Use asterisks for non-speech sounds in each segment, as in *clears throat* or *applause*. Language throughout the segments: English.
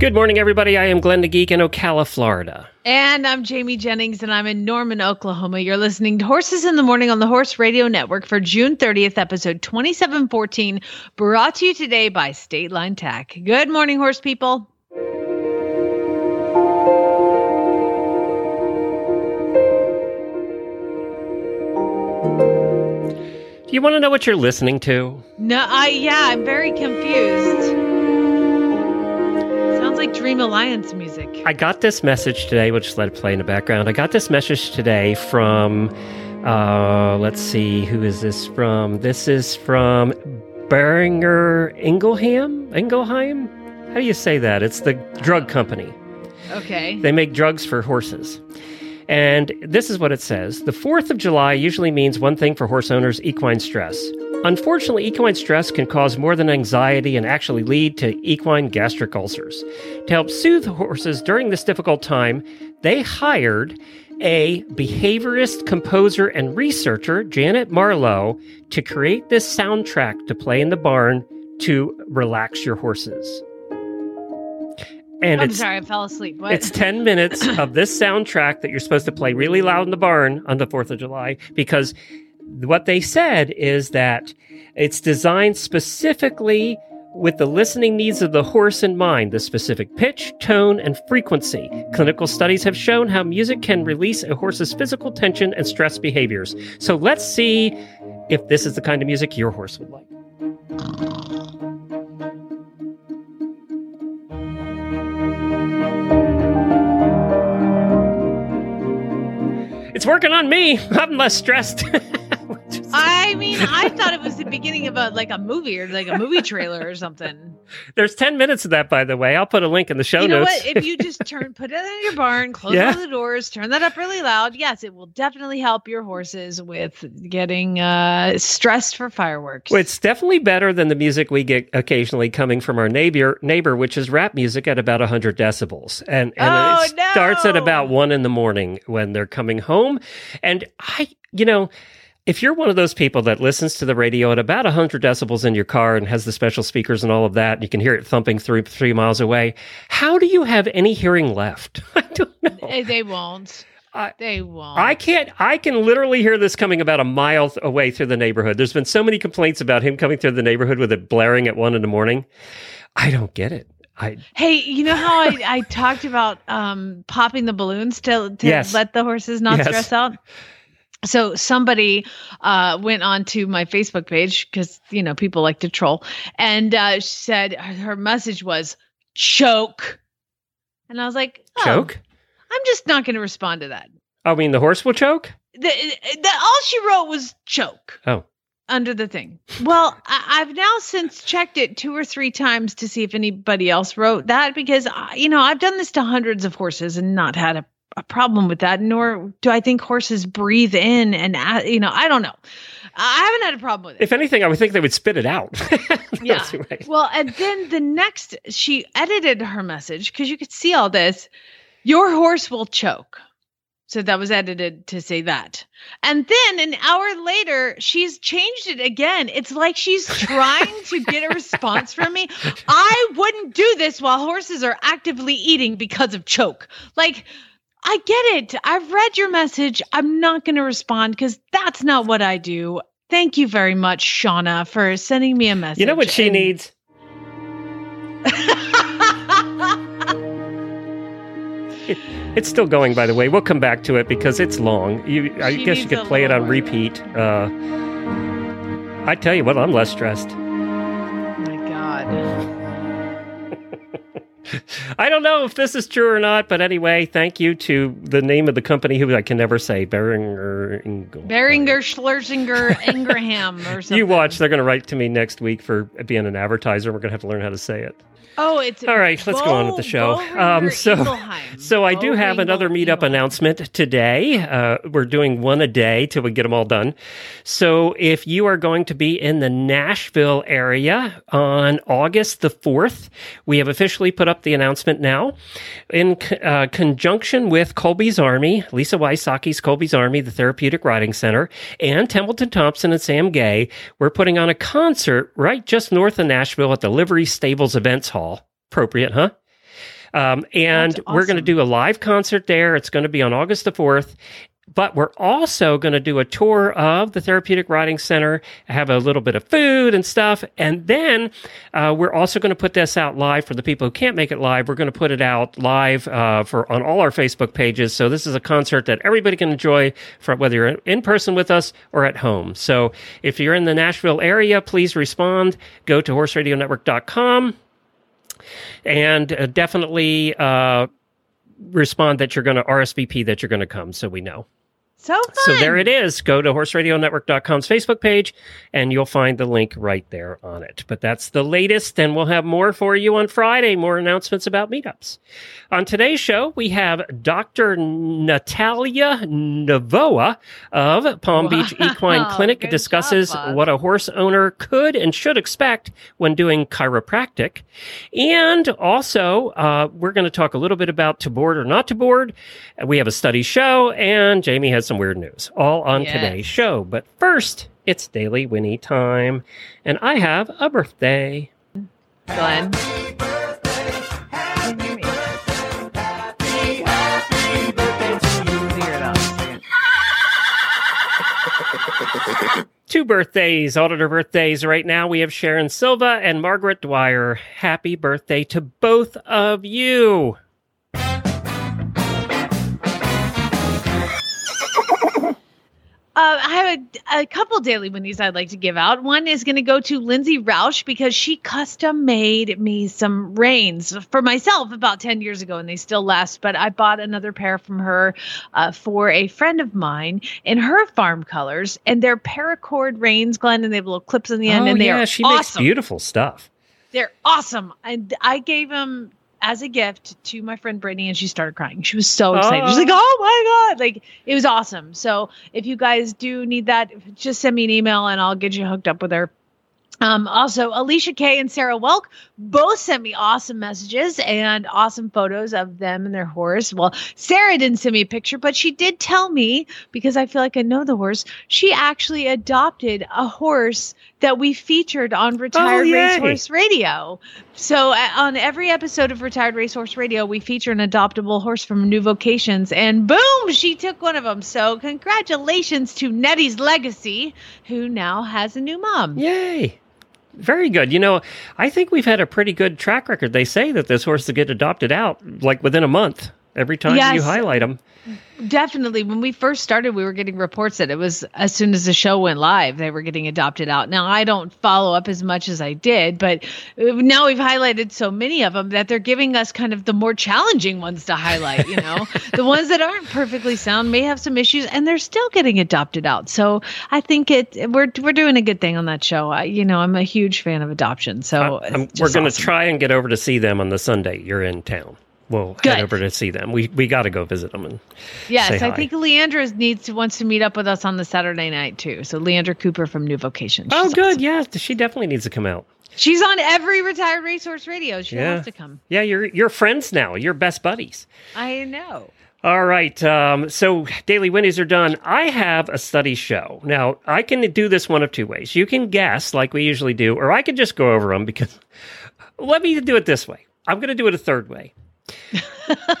Good morning, everybody. I am Glenn the Geek in Ocala, Florida. And I'm Jamie Jennings, and I'm in Norman, Oklahoma. You're listening to Horses in the Morning on the Horse Radio Network for June 30th, episode 2714, brought to you today by State Line Tack. Good morning, horse people. Do you want to know what you're listening to? No, I yeah, I'm very confused. Like Dream Alliance music. I got this message today, which let it play in the background. I got this message today from, uh, let's see, who is this from? This is from Boehringer Ingelheim? Ingelheim? How do you say that? It's the drug company. Okay. They make drugs for horses. And this is what it says The 4th of July usually means one thing for horse owners equine stress. Unfortunately, equine stress can cause more than anxiety and actually lead to equine gastric ulcers. To help soothe horses during this difficult time, they hired a behaviorist, composer, and researcher, Janet Marlow, to create this soundtrack to play in the barn to relax your horses. And I'm sorry, I fell asleep. What? it's 10 minutes of this soundtrack that you're supposed to play really loud in the barn on the 4th of July because what they said is that it's designed specifically with the listening needs of the horse in mind, the specific pitch, tone, and frequency. Clinical studies have shown how music can release a horse's physical tension and stress behaviors. So let's see if this is the kind of music your horse would like. It's working on me. I'm less stressed. *laughs* I mean, I thought it was the beginning of a like a movie or like a movie trailer or something. There's 10 minutes of that, by the way. I'll put a link in the show you know notes. what? If you just turn, put it in your barn, *laughs* close Yeah. all the doors, turn that up really loud. Yes, it will definitely help your horses with getting uh, stressed for fireworks. Well, it's definitely better than the music we get occasionally coming from our neighbor, neighbor which is rap music at about 100 decibels. And, and Oh, it starts at about one in the morning when they're coming home. And I, you know, if you're one of those people that listens to the radio at about 100 decibels in your car and has the special speakers and all of that, and you can hear it thumping through three miles away, how do you have any hearing left? *laughs* I don't know. They won't. I- they won't. I can't. I can literally hear this coming about a mile away through the neighborhood. There's been so many complaints about him coming through the neighborhood with it blaring at one in the morning. I don't get it. I Hey, you know how I, I talked about um, popping the balloons to, to Yes. let the horses not Yes. stress out? So somebody uh, went on to my Facebook page because you know people like to troll, and uh, she said her message was choke, and I was like, oh, choke. I'm just not going to respond to that. I mean, the horse will choke. The, the, all she wrote was choke. Oh. Under the thing. Well, I, I've now since checked it two or three times to see if anybody else wrote that because, I, you know, I've done this to hundreds of horses and not had a, a problem with that. Nor do I think horses breathe in and, you know, I don't know. I haven't had a problem with it. If anything, I would think they would spit it out. *laughs* Yeah. Right. Well, and then the next, she edited her message because you could see all this. Your horse will choke. So that was edited to say that. And then an hour later, she's changed it again. It's like she's *laughs* trying to get a response from me. I wouldn't do this while horses are actively eating because of choke. Like, I get it. I've read your message. I'm not going to respond because that's not what I do. Thank you very much, Shauna, for sending me a message. You know what she And- needs? *laughs* It's still going, by the way. We'll come back to it because it's long. You, I She guess you could play it on repeat. Uh, I tell you what, I'm less stressed. Oh my god. I don't know if this is true or not, but anyway, thank you to the name of the company who I can never say, Boehringer Ingle. Boehringer Schlesinger Ingraham or something. You watch, they're going to write to me next week for being an advertiser. We're going to have to learn how to say it. Oh, it's All right, let's go on with the show. Um, so, so I do have another meetup announcement today. Uh, we're doing one a day till we get them all done. So, if you are going to be in the Nashville area on August the 4th, we have officially put up the announcement now. In uh, conjunction with Colby's Army, Lisa Wysocki's Colby's Army, the Therapeutic Riding Center, and Templeton Thompson and Sam Gay, we're putting on a concert right just north of Nashville at the Livery Stables Events Hall appropriate, huh? Um, and That's we're going to do a live concert there. It's going to be on August the 4th. But we're also going to do a tour of the Therapeutic Riding Center, have a little bit of food and stuff. And then uh, we're also going to put this out live for the people who can't make it live. We're going to put it out live uh, for on all our Facebook pages. So this is a concert that everybody can enjoy, from whether you're in person with us or at home. So if you're in the Nashville area, please respond. Go to horseradionetwork.com and uh, definitely uh, respond that you're going to RSVP that you're going to come so we know. So fun. So there it is. Go to horseradionetwork.com's Facebook page and you'll find the link right there on it. But that's the latest, and we'll have more for you on Friday, more announcements about meetups. On today's show, we have Dr. Natalia Novoa of Palm Beach Equine *laughs* Clinic good discusses job, what a horse owner could and should expect when doing chiropractic. And also, uh, we're going to talk a little bit about to board or not to board. We have a study show, and Jamie has some weird news, all on Yes. today's show. But first, it's Daily Winnie time, and I have a birthday. Glenn. Figure it out in a second. Two birthdays, auditor birthdays right now. We have Sharon Silva and Margaret Dwyer. Happy birthday to both of you. Uh, I have a, a couple daily winnies I'd like to give out. One is going to go to Lindsay Roush because she custom made me some reins for myself about 10 years ago and they still last. But I bought another pair from her uh, for a friend of mine in her farm colors. And they're paracord reins, Glenn, and they have little clips on the end. oh, and they yeah, are she makes beautiful stuff. They're awesome. And I gave them as a gift to my friend Brittany, and she started crying. She was so excited. She's like, "Oh my god!" Like it was awesome. So if you guys do need that, just send me an email, and I'll get you hooked up with her. Um, also, Alicia Kay and Sarah Welk both sent me awesome messages and awesome photos of them and their horse. Well, Sarah didn't send me a picture, but she did tell me because I feel like I know the horse. She actually adopted a horse that we featured on Retired yay. Racehorse Radio. So uh, on every episode of Retired Racehorse Radio, we feature an adoptable horse from New Vocations, and boom, she took one of them. So congratulations to Nettie's Legacy, who now has a new mom. Yay. Very good. You know, I think we've had a pretty good track record. They say that this horse will get adopted out like within a month every time you highlight them. Definitely. When we first started, we were getting reports that it was as soon as the show went live, they were getting adopted out. Now, I don't follow up as much as I did, but now we've highlighted so many of them that they're giving us kind of the more challenging ones to highlight. You know, *laughs* the ones that aren't perfectly sound may have some issues, and they're still getting adopted out. So I think it we're we're doing a good thing on that show. I, you know, I'm a huge fan of adoption. So I- we're going to awesome. try and get over to see them on the Sunday you're in town. We'll Good. head over to see them. We we got to go visit them. And Yes, I think Leandra needs to wants to meet up with us on the Saturday night too. So Leandra Cooper from New Vocation. oh, She's good. awesome. Yeah, she definitely needs to come out. She's on every retired racehorse radio. She Yeah. has to come. Yeah, you're you're friends now. You're best buddies. I know. All right. Um, so daily winnies are done. I have a study show. Now, I can do this one of two ways. You can guess like we usually do, or I can just go over them because *laughs* let me do it this way. I'm going to do it a third way.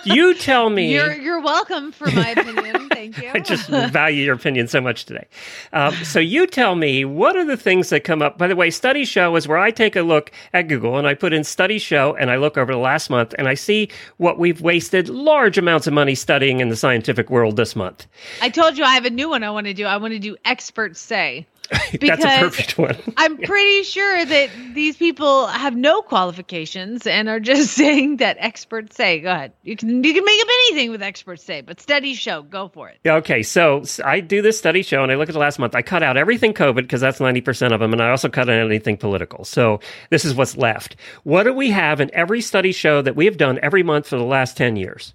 You tell me. You're you're welcome for my opinion. *laughs* Thank you. I just value your opinion so much today. Um, so you tell me what are the things that come up. By the way, study show is where I take a look at Google and I put in study show and I look over the last month and I see what we've wasted large amounts of money studying in the scientific world this month. I told you I have a new one I want to do. I want to do experts say. *laughs* That's a perfect one. *laughs* I'm pretty sure that these people have no qualifications and are just *laughs* saying that experts say. Go ahead. You can you can make up anything with experts say, but studies show. Go for it. Okay, so I do this study show and I look at the last month. I cut out everything COVID because that's 90% of them, and I also cut out anything political. So this is what's left. What do we have in every study show that we have done every month for the last 10 years?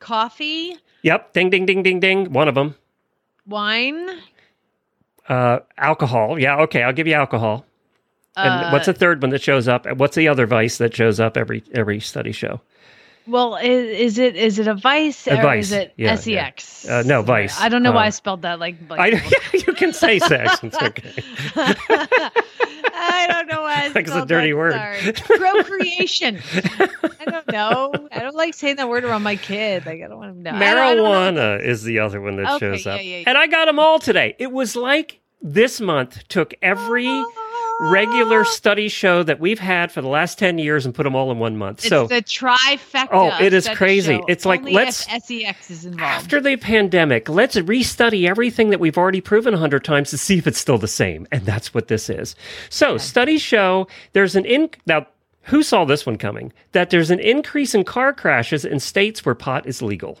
Coffee, Yep, ding, ding, ding, ding, ding. One of them. wine. Uh, alcohol. Yeah, okay, I'll give you alcohol. And uh, what's the third one that shows up? What's the other vice that shows up every every study show? Well, is, is it is it a vice A or vice, is it yeah, sex? yeah. Uh, no, vice. I don't know why Uh, I spelled that like. like I, *laughs* you can say sex. It's okay. *laughs* I don't know why. I Like it's a dirty that, word. Sorry. Procreation. I don't know. I don't like saying that word around my kid. Like I don't want him to know. I don't- I don't know. Marijuana is the other one that Okay, shows up. yeah. And I got them all today. It was like this month took every regular study show that we've had for the last 10 years and put them all in one month. It's so the trifecta. Oh, it is crazy. show. It's like, Only let's- sex is involved. after the pandemic, let's restudy everything that we've already proven a hundred times to see if it's still the same. And that's what this is. So studies show there's an in now who saw this one coming? That there's an increase in car crashes in states where pot is legal.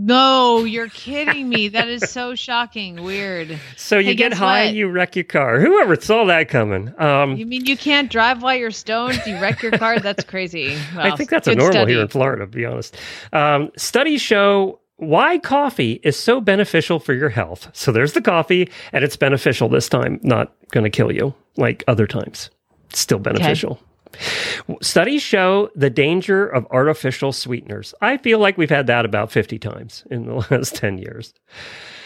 No, you're kidding me. That is so *laughs* shocking. Weird. So you Hey, get high, what? you wreck your car. Whoever saw that coming? Um, You mean you can't drive while you're stoned? You wreck your car? That's crazy. *laughs* I think that's a good normal study. here in Florida, to be honest. Um, studies show why coffee is so beneficial for your health. So there's the coffee, and it's beneficial this time, not going to kill you like other times. It's still beneficial. Studies show the danger of artificial sweeteners. I feel like we've had that about 50 times in the *laughs* last 10 years.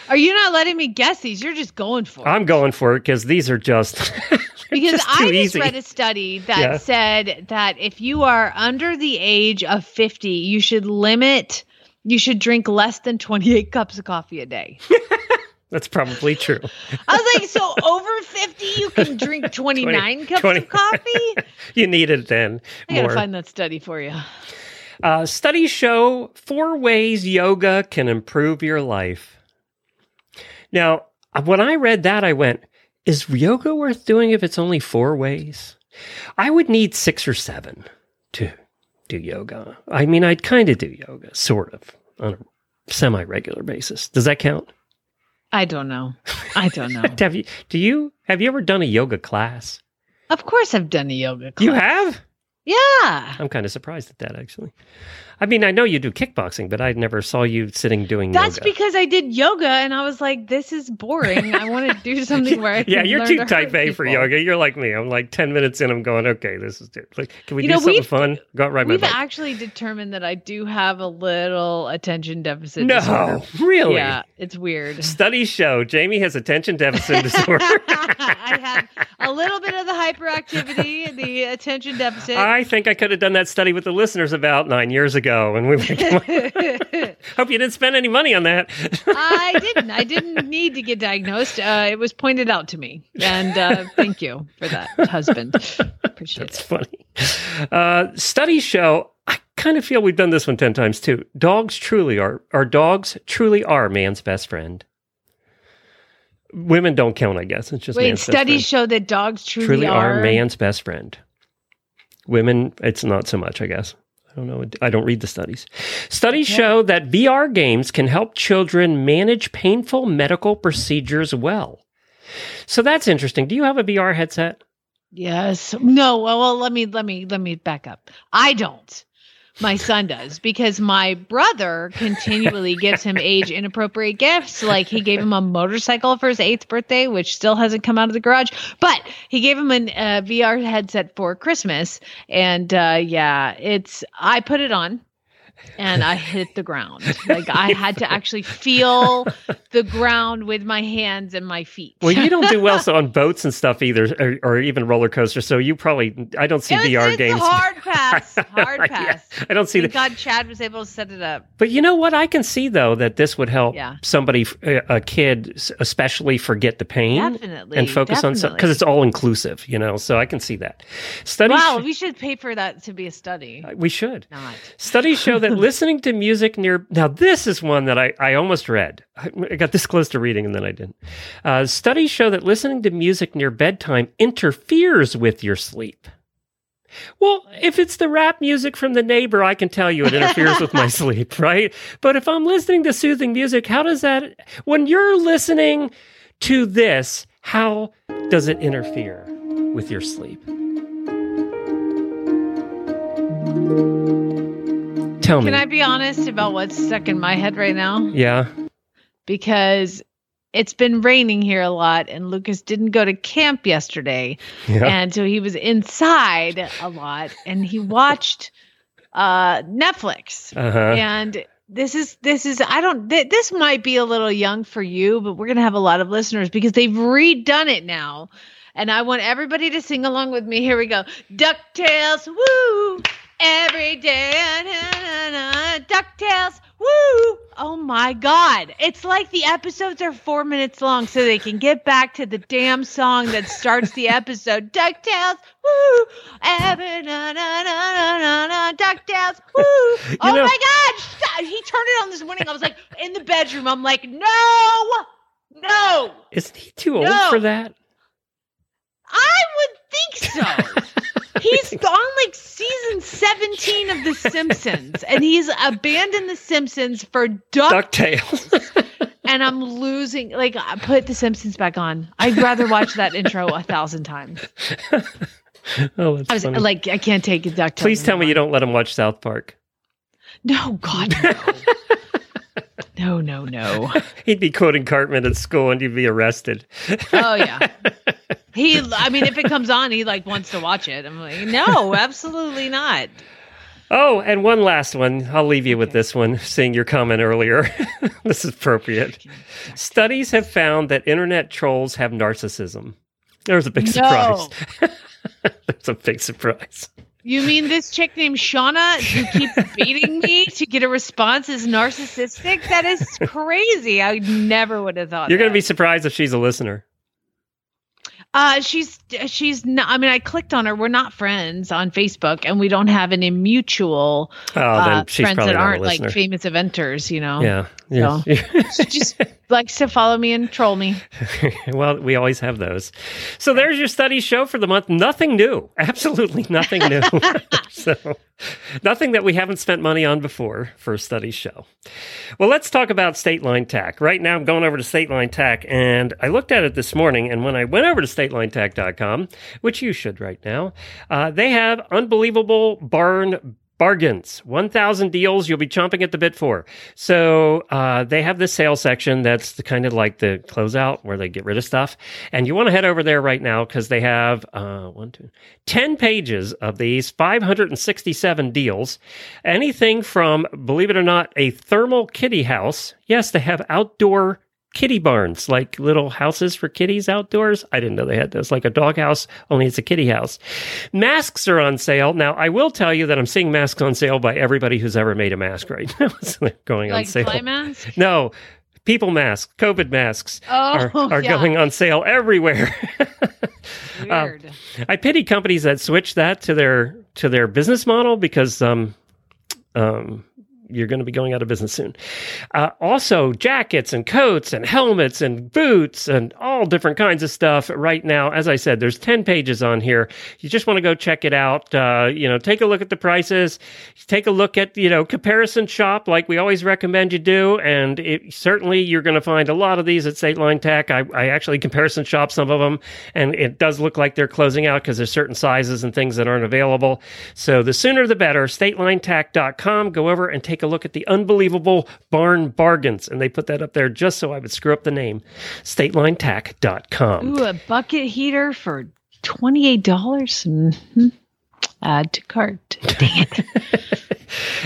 Are you not letting me guess these? You're just going for it. I'm going for it because these are just *laughs* because just I just easy. read a study that Yeah. said that if you are under the age of 50, you should limit, you should drink less than 28 cups of coffee a day. *laughs* that's probably true. I was like, so over 50, you can drink *laughs* 29 cups 20 of coffee? *laughs* You need it then I gotta more. find that study for you. Uh, studies show four ways yoga can improve your life. Now, uh, when I read that, I went, is yoga worth doing if it's only four ways? I would need six or seven to do yoga. I mean, I'd kind of do yoga, sort of, on a semi regular basis. Does that count? I don't know. I don't *laughs* know. Have you, do you, have you ever done a yoga class? of course, I've done a yoga class. You have? Yeah. I'm kind of surprised at that, actually. I mean, I know you do kickboxing, but I never saw you sitting doing That's yoga. because I did yoga and I was like, this is boring. I want to do *laughs* something where I yeah, you're too to type A for yoga. You're like me. I'm like 10 minutes in, I'm going, okay, this is it. Like, can we You do know, something fun? Go ride my We've bike. actually determined that I do have a little attention deficit disorder. no, really? Yeah, it's weird. *laughs* Studies show Jamie has attention deficit *laughs* disorder. I had a little bit of the hyperactivity, the attention deficit. I think I could have done that study with the listeners about nine years ago, and we *laughs* hope you didn't spend any money on that. I didn't. I didn't need to get diagnosed. Uh, it was pointed out to me, and uh, thank you for that, husband. Appreciate It's it. funny. Uh, studies show. I kind of feel we've done this one ten times too. Dogs truly are. Our dogs truly are man's best friend. Women don't count, I guess. It's just Wait, studies show that dogs truly, truly are. are man's best friend. Women, it's not so much, I guess. I don't know. I don't read the studies. Studies show that VR games can help children manage painful medical procedures well. So that's interesting. Do you have a VR headset? Yes. No. Well, well, let me let me let me back up. I don't. My son does because my brother continually gives him age inappropriate gifts. Like he gave him a motorcycle for his eighth birthday, which still hasn't come out of the garage. But he gave him a uh, VR headset for Christmas, and uh, yeah, it's. I put it on, and I hit the ground. Like I had to actually feel the ground with my hands and my feet. Well, you don't do well *laughs* so on boats and stuff either, or, or even roller coasters. So you probably, I don't see It was- VR games. hard pass. *laughs* Hard Yeah, pass. I don't see Thank that. God Chad was able to set it up. But you know what? I can see though that this would help Yeah. somebody, a uh, a kid, especially forget the pain Definitely. and focus on something because it's all inclusive, you know. So I can see that. Studies, Wow, we should pay for that to be a study. Uh, we should. Not. Studies show that listening to music near now this is one that I, I almost read. I, I got this close to reading and then I didn't. Uh, studies show that listening to music near bedtime interferes with your sleep. Well, if it's the rap music from the neighbor, I can tell you it interferes with my *laughs* sleep, right? But if I'm listening to soothing music, how does that, when you're listening to this, how does it interfere with your sleep? Tell me. Can I be honest about what's stuck in my head right now? yeah. Because it's been raining here a lot, and Lucas didn't go to camp yesterday. Yeah. And so he was inside a lot and he watched uh Netflix. Uh huh. And this is this is I don't th- this might be a little young for you, but we're going to have a lot of listeners because they've redone it now. And I want everybody to sing along with me. Here we go. DuckTales, woo! Every day, na, na, na, DuckTales, woo! Oh my God. It's like the episodes are four minutes long so they can get back to the damn song that starts the episode. DuckTales, woo! Every na, na, na, na, na, na, DuckTales, woo! *laughs* oh know- my God. He turned it on this morning. I was like, in the bedroom, I'm like, no, no. Isn't he too old for that? I would think so. *laughs* He's on like season 17 of The Simpsons, and he's abandoned The Simpsons for Duck, DuckTales. and I'm losing. Like, I put The Simpsons back on. I'd rather watch that intro a thousand times. oh, that's I was funny. like, I can't take a Duck. Please tell me you don't let him watch South Park. No, God, no. *laughs* no, no, no. *laughs* He'd be quoting Cartman at school and you'd be arrested. Oh yeah. He, I mean, if it comes on, he like wants to watch it. I'm like, no, absolutely not. Oh, and one last one. I'll leave you with this one, seeing your comment earlier. *laughs* this is appropriate. Studies have found that internet trolls have narcissism. There's a big surprise. No. *laughs* There's a big surprise. You mean this chick named Shauna who keeps *laughs* beating me to get a response is narcissistic? That is crazy. I never would have thought. You're going to be surprised if she's a listener. Uh, she's she's not. I mean, I clicked on her. We're not friends on Facebook, and we don't have any mutual Oh, uh, friends that aren't like famous eventers. You know. yeah. yeah. She just *laughs* likes to follow me and troll me. *laughs* well, we always have those. So there's your study show for the month. Nothing new. Absolutely nothing new. *laughs* *laughs* so nothing that we haven't spent money on before for a study show. Well, let's talk about State Line Tack. Right now, I'm going over to State Line Tack, and I looked at it this morning. And when I went over to statelinetack.com, which you should right now, uh, they have unbelievable barn bargains. 1000 deals you'll be chomping at the bit for. So uh, they have this sales section that's the kind of like the closeout where they get rid of stuff. And you want to head over there right now because they have uh, one two 10 pages of these 567 deals. Anything from believe it or not a thermal kitty house. Yes they have outdoor kitty barns, like little houses for kitties outdoors. I didn't know they had those, like a dog house, only it's a kitty house. Masks are on sale. Now, I will tell you that I'm seeing masks on sale by everybody who's ever made a mask right now. *laughs* So they're going on sale. mask. No, people masks, COVID masks Oh, are, are yeah. going on sale everywhere. *laughs* Um, Weird. I pity companies that switch that to their to their business model because um um you're going to be going out of business soon. Uh, also, jackets and coats and helmets and boots and all different kinds of stuff right now. As I said, there's 10 pages on here. You just want to go check it out. Uh, you know, take a look at the prices. Take a look at, you know, comparison shop like we always recommend you do. And it, certainly you're going to find a lot of these at State Line Tack. I, I actually comparison shop some of them and it does look like they're closing out because there's certain sizes and things that aren't available. So the sooner the better. Statelinetack.com. Go over and take a look at the unbelievable barn bargains. And they put that up there just so I would screw up the name. Statelinetack.com. Ooh, a bucket heater for twenty eight dollars. Mm-hmm. Add to cart.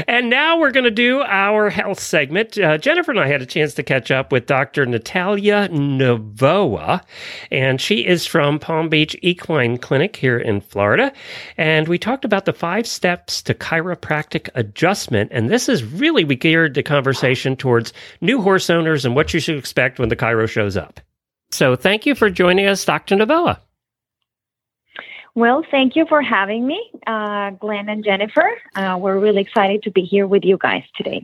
And now we're going to do our health segment. Uh, Jennifer and I had a chance to catch up with Dr. Natalia Novoa, and she is from Palm Beach Equine Clinic here in Florida. And we talked about the five steps to chiropractic adjustment. And this is really, we geared the conversation towards new horse owners and what you should expect when the chiro shows up. So thank you for joining us, Dr. Novoa. Well, thank you for having me, uh, Glenn and Jennifer. Uh, we're really excited to be here with you guys today.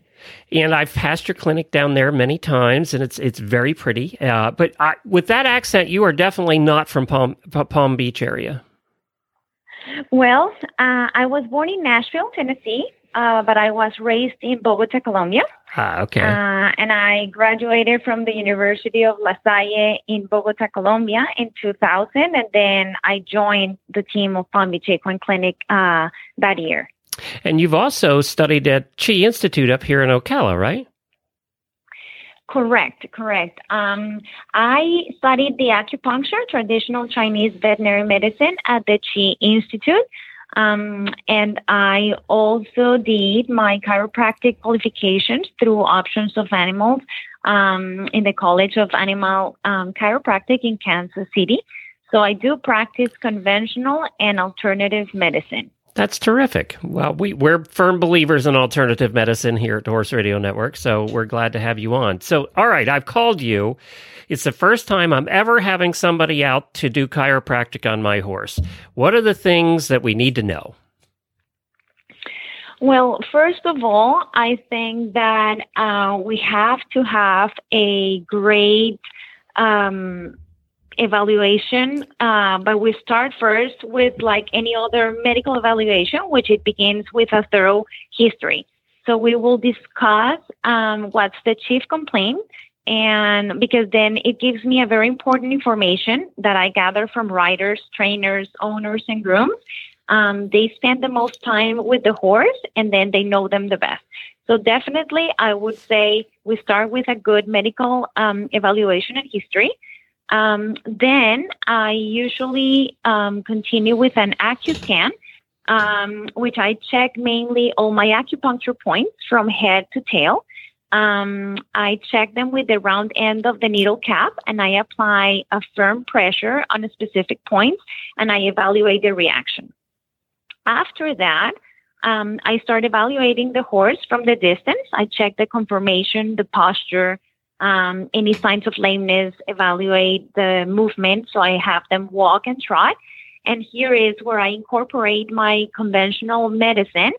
And I've passed your clinic down there many times, and it's it's very pretty. Uh, but I, with that accent, you are definitely not from Palm Palm Beach area. Well, uh, I was born in Nashville, Tennessee, uh, but I was raised in Bogota, Colombia. Ah, okay. Uh, and I graduated from the University of La Salle in Bogota, Colombia in 2000. And then I joined the team of Palm Beach Equine Clinic uh, that year. And you've also studied at Chi Institute up here in Ocala, right? Correct, correct. Um, I studied the acupuncture, traditional Chinese veterinary medicine at the Chi Institute. Um, and I also did my chiropractic qualifications through Options of Animals um, in the College of Animal um, Chiropractic in Kansas City. So I do practice conventional and alternative medicine. That's terrific. Well, we, we're firm believers in alternative medicine here at Horse Radio Network, so we're glad to have you on. So, all right, I've called you. It's the first time I'm ever having somebody out to do chiropractic on my horse. What are the things that we need to know? Well, first of all, I think that uh, we have to have a great um, evaluation, uh, but we start first with like any other medical evaluation, which it begins with a thorough history. So we will discuss um, what's the chief complaint, and because then it gives me a very important information that I gather from riders, trainers, owners, and grooms. Um, they spend the most time with the horse, and then they know them the best. So definitely, I would say we start with a good medical um, evaluation and history. Um, then I usually um, continue with an AccuScan, um, which I check mainly all my acupuncture points from head to tail. Um, I check them with the round end of the needle cap and I apply a firm pressure on a specific point and I evaluate the reaction. After that, um, I start evaluating the horse from the distance. I check the conformation, the posture, um, any signs of lameness, evaluate the movement. So I have them walk and trot. And here is where I incorporate my conventional medicine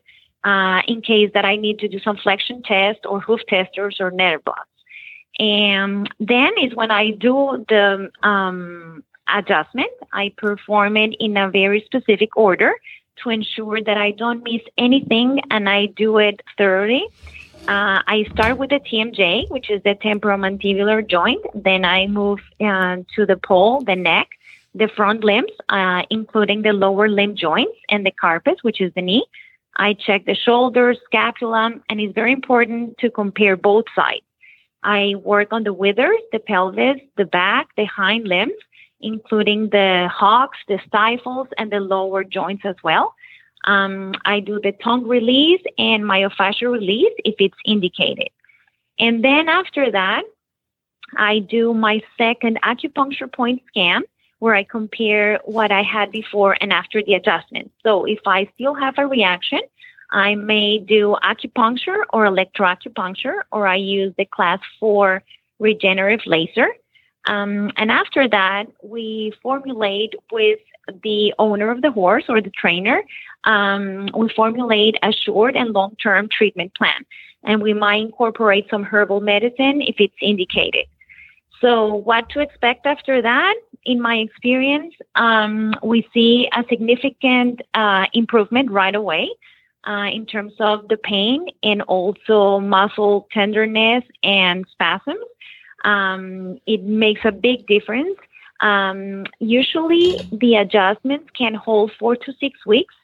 uh, in case that I need to do some flexion test or hoof testers or nerve blocks. And then is when I do the um, adjustment. I perform it in a very specific order to ensure that I don't miss anything and I do it thoroughly. Uh, I start with the TMJ, which is the temporomandibular joint. Then I move uh, to the pole, the neck, the front limbs, uh, including the lower limb joints and the carpus, which is the knee. I check the shoulders, scapula, and it's very important to compare both sides. I work on the withers, the pelvis, the back, the hind limbs, including the hocks, the stifles, and the lower joints as well. Um, I do the tongue release and myofascial release if it's indicated. And then after that, I do my second acupuncture point scan where I compare what I had before and after the adjustment. So if I still have a reaction, I may do acupuncture or electroacupuncture, or I use the class four regenerative laser. Um, and after that, we formulate with the owner of the horse or the trainer, um, we formulate a short and long term treatment plan. And we might incorporate some herbal medicine if it's indicated. So, what to expect after that? In my experience, um, we see a significant uh, improvement right away uh, in terms of the pain and also muscle tenderness and spasms. Um, it makes a big difference. Um, usually, the adjustments can hold four to six weeks.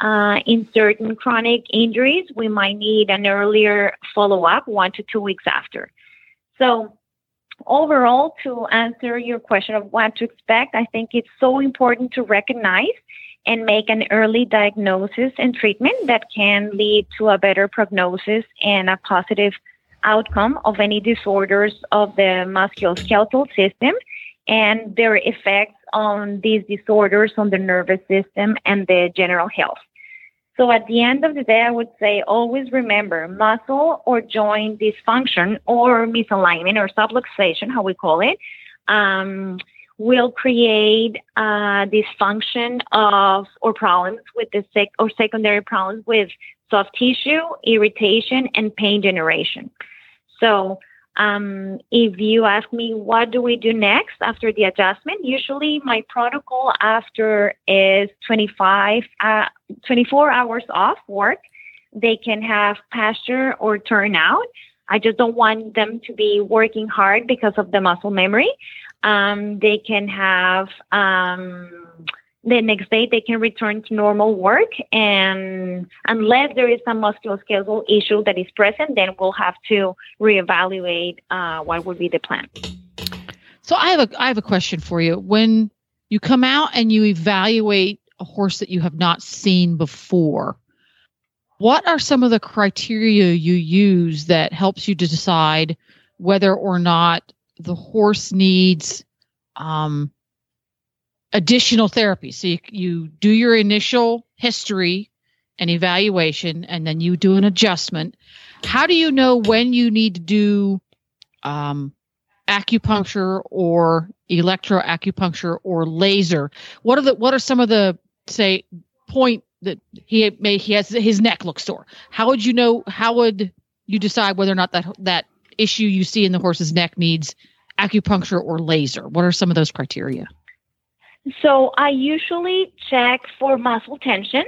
Uh, in certain chronic injuries, we might need an earlier follow up, one to two weeks after. So, overall, to answer your question of what to expect, I think it's so important to recognize and make an early diagnosis and treatment that can lead to a better prognosis and a positive outcome of any disorders of the musculoskeletal system and their effects on these disorders on the nervous system and the general health. So at the end of the day, I would say always remember muscle or joint dysfunction or misalignment or subluxation, how we call it, um, will create uh, dysfunction of or problems with the sec or secondary problems with soft tissue, irritation, and pain generation. So, um, if you ask me what do we do next after the adjustment, usually my protocol after is 25, uh, 24 hours off work. They can have pasture or turnout. I just don't want them to be working hard because of the muscle memory. Um, they can have um, the next day they can return to normal work and unless there is some musculoskeletal issue that is present then we'll have to reevaluate uh, what would be the plan. So i have a i have a question for you. When you come out and you evaluate a horse that you have not seen before what are some of the criteria you use that helps you to decide whether or not the horse needs um, additional therapy. So you, you do your initial history and evaluation, and then you do an adjustment. How do you know when you need to do um, acupuncture or electroacupuncture or laser? What are the what are some of the say point that he may he has his neck looks sore? How would you know? How would you decide whether or not that that issue you see in the horse's neck needs acupuncture or laser? What are some of those criteria? So I usually check for muscle tension,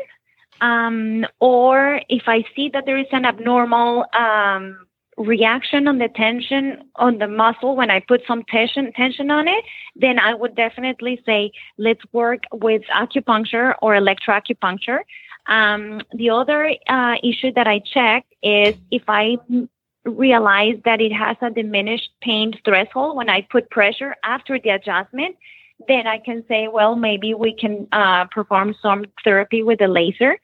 um, or if I see that there is an abnormal um, reaction on the tension on the muscle when I put some tension tension on it, then I would definitely say let's work with acupuncture or electroacupuncture. Um, the other uh, issue that I check is if I realize that it has a diminished pain threshold when I put pressure after the adjustment, then I can say, well, maybe we can uh, perform some therapy with a laser.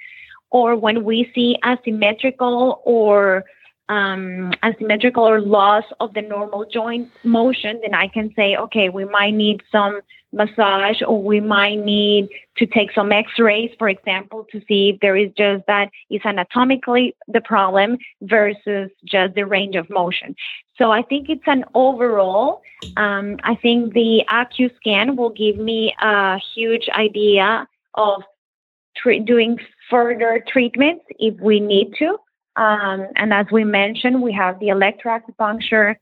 Or when we see asymmetrical or um, asymmetrical or loss of the normal joint motion, then I can say, okay, we might need some massage or we might need to take some x-rays, for example, to see if there is just that is anatomically the problem versus just the range of motion. So I think it's an overall, um, I think the AcuScan scan will give me a huge idea of doing further treatments if we need to. Um, and as we mentioned, we have the electroacupuncture,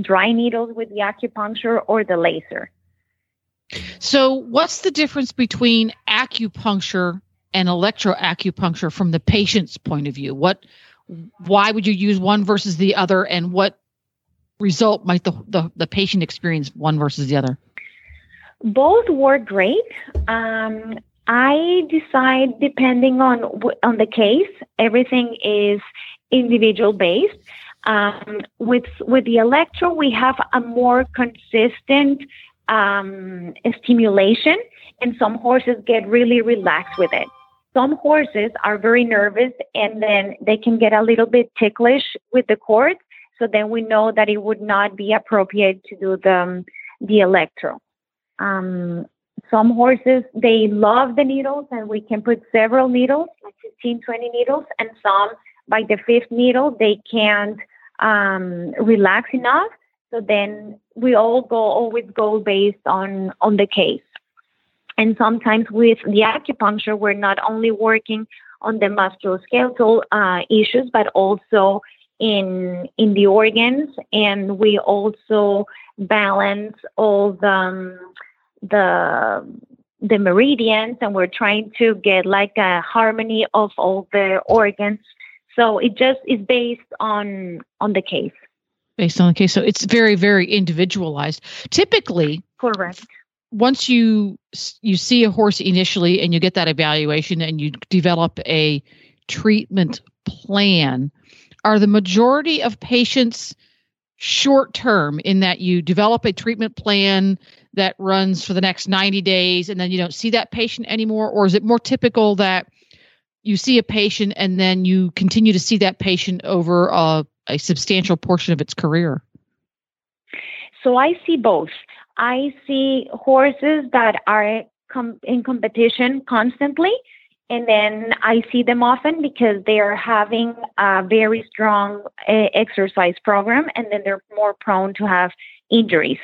dry needles with the acupuncture, or the laser. So, what's the difference between acupuncture and electroacupuncture from the patient's point of view? What, why would you use one versus the other, and what result might the, the, the patient experience one versus the other? Both work great. Um, I decide depending on on the case. Everything is individual based. Um, with with the electro, we have a more consistent um, stimulation, and some horses get really relaxed with it. Some horses are very nervous, and then they can get a little bit ticklish with the cords. So then we know that it would not be appropriate to do the the electro. Um, some horses they love the needles and we can put several needles like 15 20 needles and some by the fifth needle they can't um, relax enough so then we all go always go based on on the case. And sometimes with the acupuncture we're not only working on the musculoskeletal uh, issues but also in in the organs. And we also balance all the um, the the meridians and we're trying to get like a harmony of all the organs. So it just is based on on the case based on the case. So it's very very individualized. Typically correct. once you you see a horse initially and you get that evaluation and you develop a treatment plan are the majority of patients short term in that you develop a treatment plan that runs for the next 90 days and then you don't see that patient anymore? Or is it more typical that you see a patient and then you continue to see that patient over a, a substantial portion of its career? So I see both. I see horses that are com- in competition constantly, and then I see them often because they are having a very strong uh, exercise program, and then they're more prone to have injuries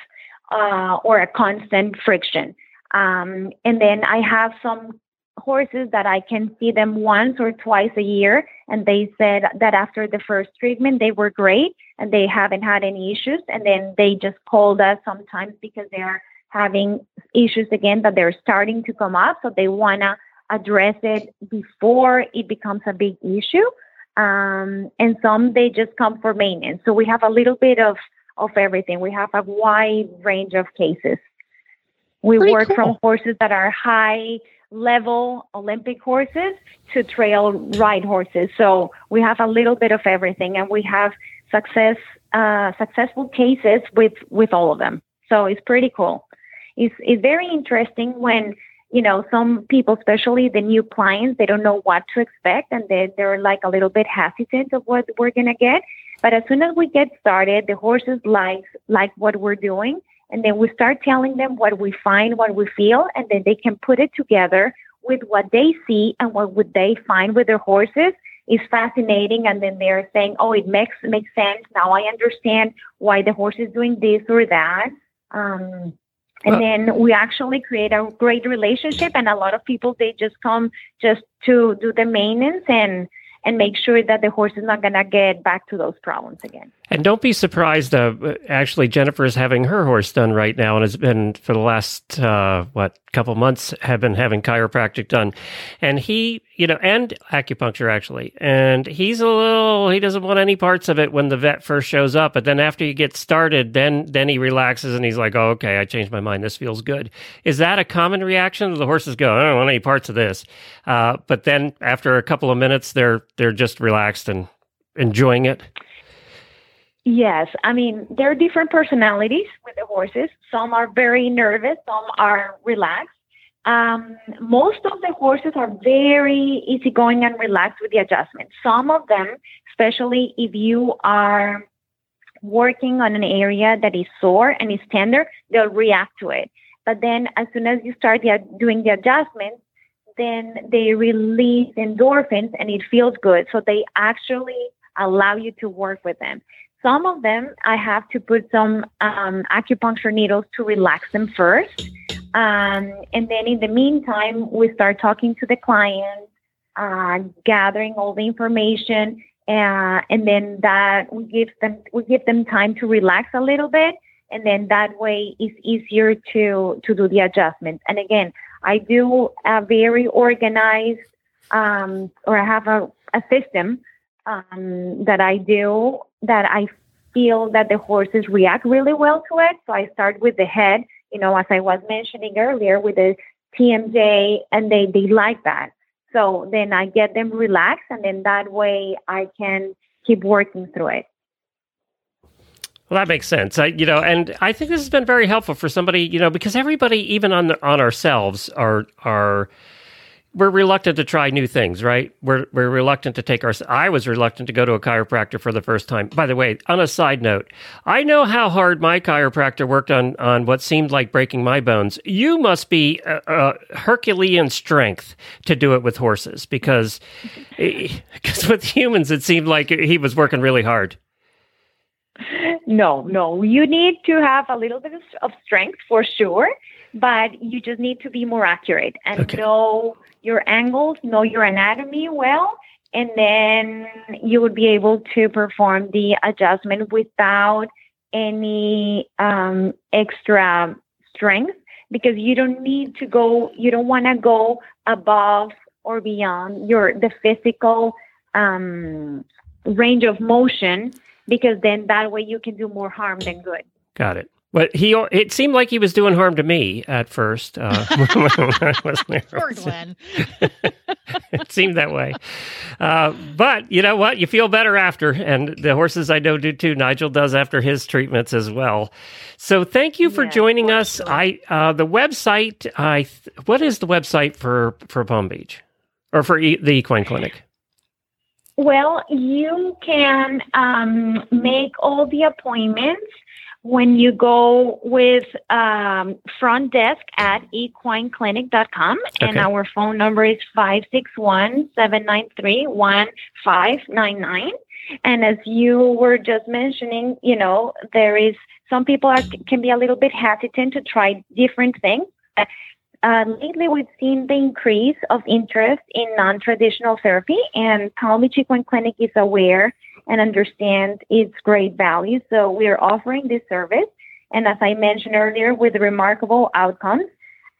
uh, or a constant friction. Um, and then I have some horses that I can see them once or twice a year, and they said that after the first treatment they were great and they haven't had any issues. And then they just called us sometimes because they're having issues again that they're starting to come up, so they wanna address it before it becomes a big issue. Um, and some they just come for maintenance. So we have a little bit of of everything. We have a wide range of cases. We Pretty work cool. from horses that are high level Olympic horses to trail ride horses. So we have a little bit of everything, and we have success uh, successful cases with with all of them. So it's pretty cool. It's it's very interesting when you know some people, especially the new clients, they don't know what to expect, and they they're like a little bit hesitant of what we're gonna get. But as soon as we get started, the horses like like what we're doing, and then we start telling them what we find, what we feel, and then they can put it together with what they see and what would they find with their horses is fascinating. And then they're saying, "Oh, it makes makes sense now. I understand why the horse is doing this or that." Um, and then we actually create a great relationship. And a lot of people they just come just to do the maintenance and and make sure that the horse is not gonna get back to those problems again. And don't be surprised. Uh, actually, Jennifer is having her horse done right now, and has been for the last uh, what couple months have been having chiropractic done, and he, you know, and acupuncture actually. And he's a little. He doesn't want any parts of it when the vet first shows up, but then after you get started, then then he relaxes and he's like, "Oh, okay, I changed my mind. This feels good." Is that a common reaction? The horses go, "I don't want any parts of this," uh, but then after a couple of minutes, they're they're just relaxed and enjoying it. Yes, I mean there are different personalities with the horses. Some are very nervous, some are relaxed. Um, most of the horses are very easygoing and relaxed with the adjustment. Some of them, especially if you are working on an area that is sore and is tender, they'll react to it. But then, as soon as you start the, doing the adjustments, then they release endorphins and it feels good. So they actually allow you to work with them. Some of them, I have to put some um, acupuncture needles to relax them first. Um, and then in the meantime, we start talking to the client, uh, gathering all the information, uh, and then that we give them we give them time to relax a little bit, and then that way it's easier to to do the adjustment And again, I do a very organized, um, or I have a, a system um, that I do that I feel that the horses react really well to it. So I start with the head, you know, as I was mentioning earlier with the TMJ, and they, they like that. So then I get them relaxed, and then that way I can keep working through it. Well, that makes sense. I, you know, and I think this has been very helpful for somebody, you know, because everybody, even on the, on ourselves, are are we're reluctant to try new things, right? We're we're reluctant to take our. I was reluctant to go to a chiropractor for the first time. By the way, on a side note, I know how hard my chiropractor worked on on what seemed like breaking my bones. You must be uh, uh, Herculean strength to do it with horses, because *laughs* because with humans it seemed like he was working really hard. No, no, you need to have a little bit of strength for sure, but you just need to be more accurate and Okay. know your angles, know your anatomy well, and then you would be able to perform the adjustment without any um, extra strength because you don't need to go, you don't want to go above or beyond your the physical um, range of motion because then that way you can do more harm than good. Got it. But he, it seemed like he was doing harm to me at first. Uh, *laughs* when I. Poor Glenn. *laughs* it seemed that way. Uh, but you know what? You feel better after, and the horses I know do too. Nigel does after his treatments as well. So thank you for Yeah, joining us. sure. I uh, the website. I th- what is the website for for Palm Beach or for e- the equine clinic? Well, you can um, make all the appointments when you go with um, front desk at equineclinic.com. And our phone number is 561 793 1599. And as you were just mentioning, you know, there is some people are, can be a little bit hesitant to try different things. Uh, lately, we've seen the increase of interest in non-traditional therapy, and Palm Beach Equine Clinic is aware and understand its great value. So we are offering this service, and as I mentioned earlier, with remarkable outcomes.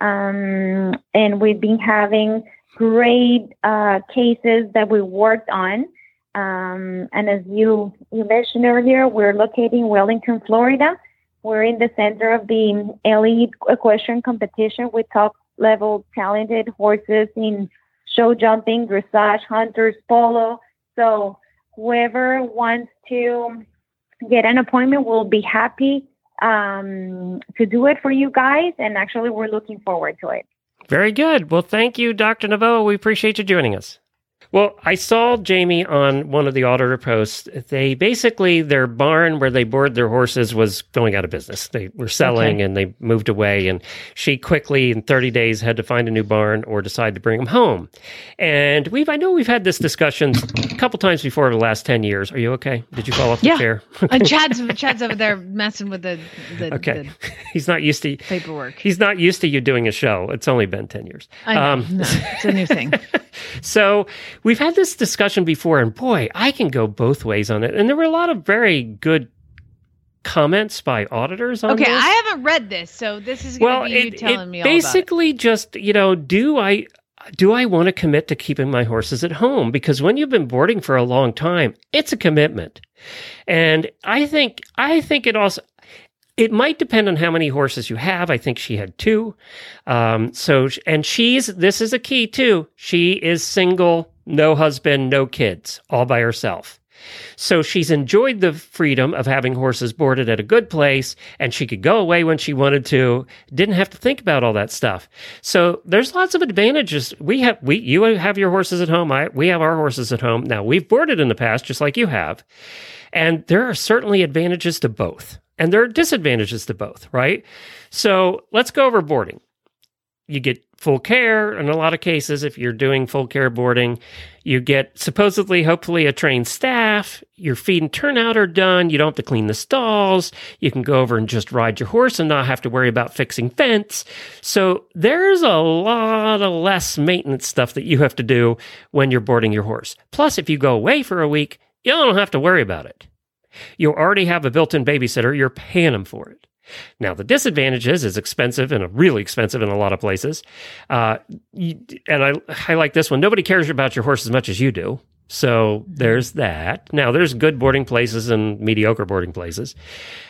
Um, and we've been having great uh, cases that we worked on. Um, and as you, you mentioned earlier, we're located in Wellington, Florida. We're in the center of the elite equestrian competition with top level talented horses in show jumping, dressage, hunters, polo. So whoever wants to get an appointment will be happy um, to do it for you guys. And actually, we're looking forward to it. Very good. Well, thank you, Dr. Novoa. We appreciate you joining us. Well, I saw Jamie on one of the auditor posts. They basically their barn where they board their horses was going out of business. They were selling Okay. and they moved away. And she quickly, in 30 days, had to find a new barn or decide to bring them home. And we've I know we've had this discussion a couple times before over the last 10 years. Are you okay? Did you fall off the Yeah. chair? And *laughs* Chad's Chad's over there messing with the the, Okay. *laughs* He's not used to paperwork. he's not used to you doing a show. It's only been 10 years. I know. Um, no, it's a new thing. *laughs* So we've had this discussion before, and boy, I can go both ways on it. And there were a lot of very good comments by auditors on Okay, this. I haven't read this, so this is going to well, be you it, telling it me all about it. basically just you know, do I do I want to commit to keeping my horses at home? Because when you've been boarding for a long time, it's a commitment, and I think I think it also. It might depend on how many horses you have. I think she had two. Um, so, and she's, this is a key too. She is single, no husband, no kids, all by herself. So she's enjoyed the freedom of having horses boarded at a good place and she could go away when she wanted to, didn't have to think about all that stuff. So there's lots of advantages. We have, we, you have your horses at home. I, we have our horses at home. Now we've boarded in the past, just like you have. And there are certainly advantages to both and there are disadvantages to both, right? So let's go over boarding. You get full care in a lot of cases if you're doing full care boarding. You get supposedly, hopefully, a trained staff. Your feed and turnout are done. You don't have to clean the stalls. You can go over and just ride your horse and not have to worry about fixing fence. So there's a lot of less maintenance stuff that you have to do when you're boarding your horse. Plus, if you go away for a week, you don't have to worry about it. You already have a built-in babysitter. You're paying them for it. Now, the disadvantage is it's expensive and really expensive in a lot of places. Uh, and I, I like this one. Nobody cares about your horse as much as you do. So there's that. Now, there's good boarding places and mediocre boarding places.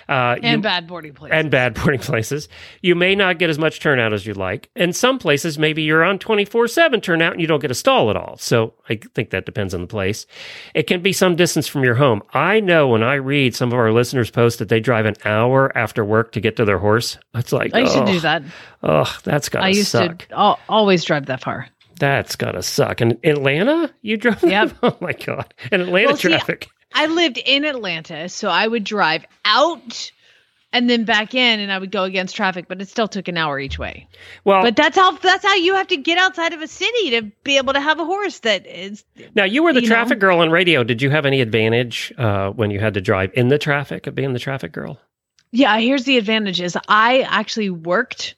Uh, and you- bad boarding place. and bad *laughs* boarding places. You may not get as much turnout as you'd like. And some places, maybe you're on 24 7 turnout and you don't get a stall at all. So I think that depends on the place. It can be some distance from your home. I know when I read some of our listeners post that they drive an hour after work to get to their horse. It's like, I used to oh, do that. Oh, that's got I used suck. to always drive that far. That's got to suck. And Atlanta, you drove? *laughs* Yep. oh my God. And Atlanta Well, see, traffic. I lived in Atlanta, so I would drive out and then back in, and I would go against traffic, but it still took an hour each way. Well, But that's how that's how you have to get outside of a city to be able to have a horse that is. now you were the you traffic know. girl on radio. Did you have any advantage uh, when you had to drive in the traffic of being the traffic girl? Yeah, here's the advantages. I actually worked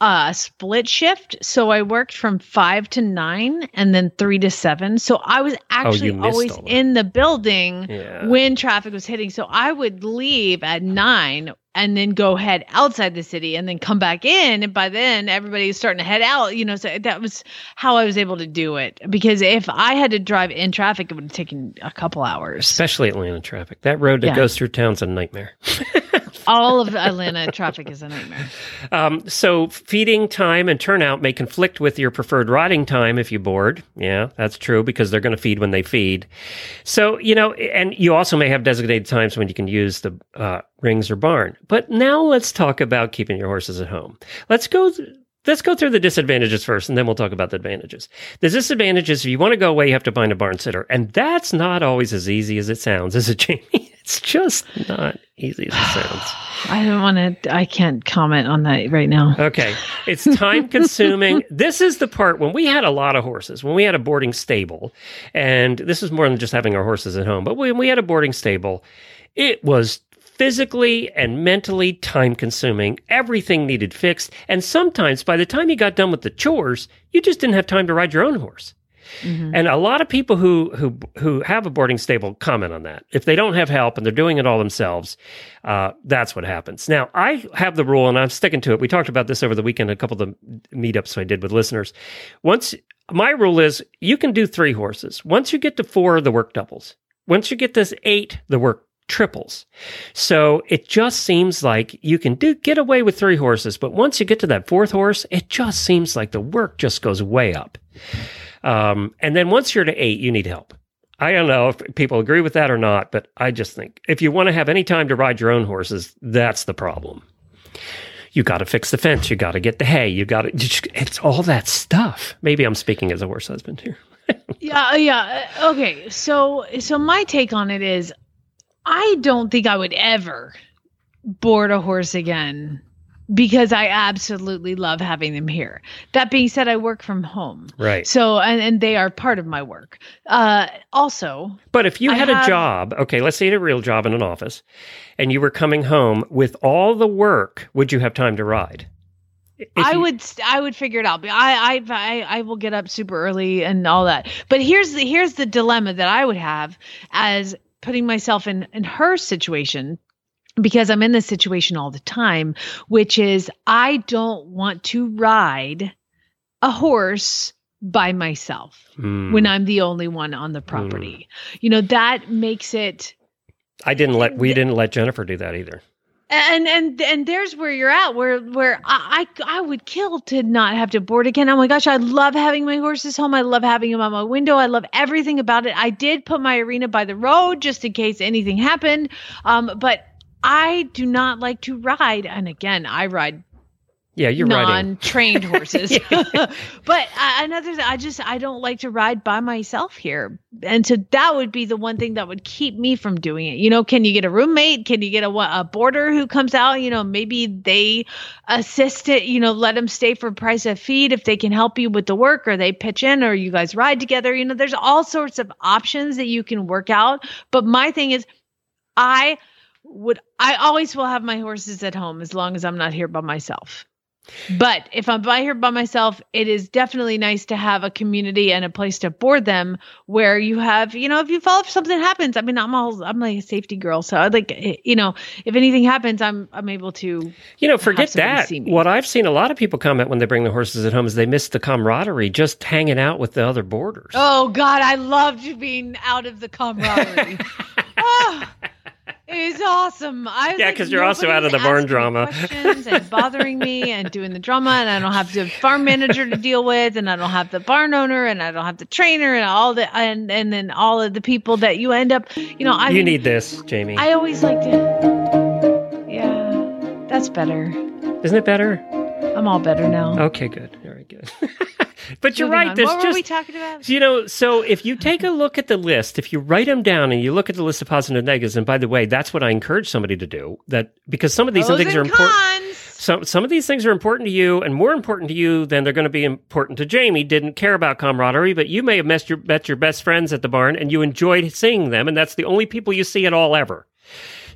uh split shift, so I worked from five to nine and then three to seven. So I was actually Oh, always in the building Yeah. when traffic was hitting. So I would leave at nine and then go head outside the city and then come back in. And by then everybody was starting to head out, you know, so that was how I was able to do it. Because if I had to drive in traffic, it would have taken a couple hours. Especially Atlanta traffic. That road that Yeah. goes through town's a nightmare. *laughs* All of Atlanta traffic is a nightmare. Um, so feeding time and turnout may conflict with your preferred riding time if you board. Yeah, that's true because they're going to feed when they feed. So, you know, and you also may have designated times when you can use the uh, rings or barn. But now let's talk about keeping your horses at home. Let's go. Let's go through the disadvantages first, and then we'll talk about the advantages. The disadvantages: if you want to go away, you have to find a barn sitter, and that's not always as easy as it sounds, is it, Jamie? It's just not easy as it *sighs* sounds. I don't want to, I can't comment on that right now. Okay. *laughs* It's time consuming. this is the part when we had a lot of horses, when we had a boarding stable, and this is more than just having our horses at home, but when we had a boarding stable, it was physically and mentally time consuming. Everything needed fixed. And sometimes by the time you got done with the chores, you just didn't have time to ride your own horse. Mhm. And a lot of people who who who have a boarding stable comment on that. If they don't have help and they're doing it all themselves, uh, that's what happens. Now, I have the rule, and I'm sticking to it. We talked about this over the weekend, a couple of the meetups I did with listeners. Once my rule is, you can do three horses. Once you get to four, the work doubles. Once you get this eight, the work triples. So it just seems like you can do get away with three horses, but once you get to that fourth horse, it just seems like the work just goes way up. Um, and then once you're to eight, you need help. I don't know if people agree with that or not, but I just think if you want to have any time to ride your own horses, that's the problem. You got to fix the fence. You got to get the hay. You got to, it's all that stuff. Maybe I'm speaking as a horse husband here. *laughs* Yeah, yeah. uh, Okay. So so my take on it is I don't think I would ever board a horse again because I absolutely love having them here. That being said, I work from home. Right. So and, and they are part of my work. Uh also, But if you I had a job, okay, let's say you had a real job in an office, and you were coming home with all the work, would you have time to ride? If I you- would I would figure it out. I, I I I will get up super early and all that. But here's the here's the dilemma that I would have as putting myself in in her situation because I'm in this situation all the time, which is I don't want to ride a horse by myself Hmm. when I'm the only one on the property. You know, that makes it I didn't let we didn't let Jennifer do that either. and and and there's where you're at where where I, I I would kill to not have to board again. Oh my gosh, I love having my horses home. I love having them on my window. I love everything about it. I did put my arena by the road just in case anything happened. Um, but I do not like to ride. And again, I ride Yeah, you're riding. non-trained *laughs* horses. *laughs* but uh, another, thing, I just I don't like to ride by myself here, and so that would be the one thing that would keep me from doing it. You know, can you get a roommate? Can you get a a boarder who comes out? You know, maybe they assist it. You know, let them stay for price of feed if they can help you with the work, or they pitch in, or you guys ride together. You know, there's all sorts of options that you can work out. But my thing is, I would I always will have my horses at home as long as I'm not here by myself. But if I'm by here by myself, it is definitely nice to have a community and a place to board them where you have, you know, if you fall, if something happens, I mean, I'm all, I'm like a safety girl. So I'd like, eh, you know, if anything happens, I'm, I'm able to, You know, forget that. What I've seen a lot of people comment when they bring the horses at home is they miss the camaraderie just hanging out with the other boarders. oh God, I loved being out of the camaraderie. *laughs* it's awesome. I was Yeah, like, 'cause you're also out of the barn drama. questions and *laughs* bothering me and doing the drama, and I don't have the farm manager to deal with, and I don't have the barn owner, and I don't have the trainer, and all the and and then all of the people that you end up, you know, I you mean, need this, Jamie. I always like to. Yeah, that's better. Isn't it better? I'm all better now. Okay, good. Very good. *laughs* but you're right. on. There's what were just we talking about? You know, so if you take a look at the list, if you write them down and you look at the list of positive and negatives, and by the way, that's what I encourage somebody to do. That because some of these things are important. Some some of these things are important to you, and more important to you than they're going to be important to Jamie. Didn't care about camaraderie, but you may have met your met your best friends at the barn, and you enjoyed seeing them, and that's the only people you see at all ever.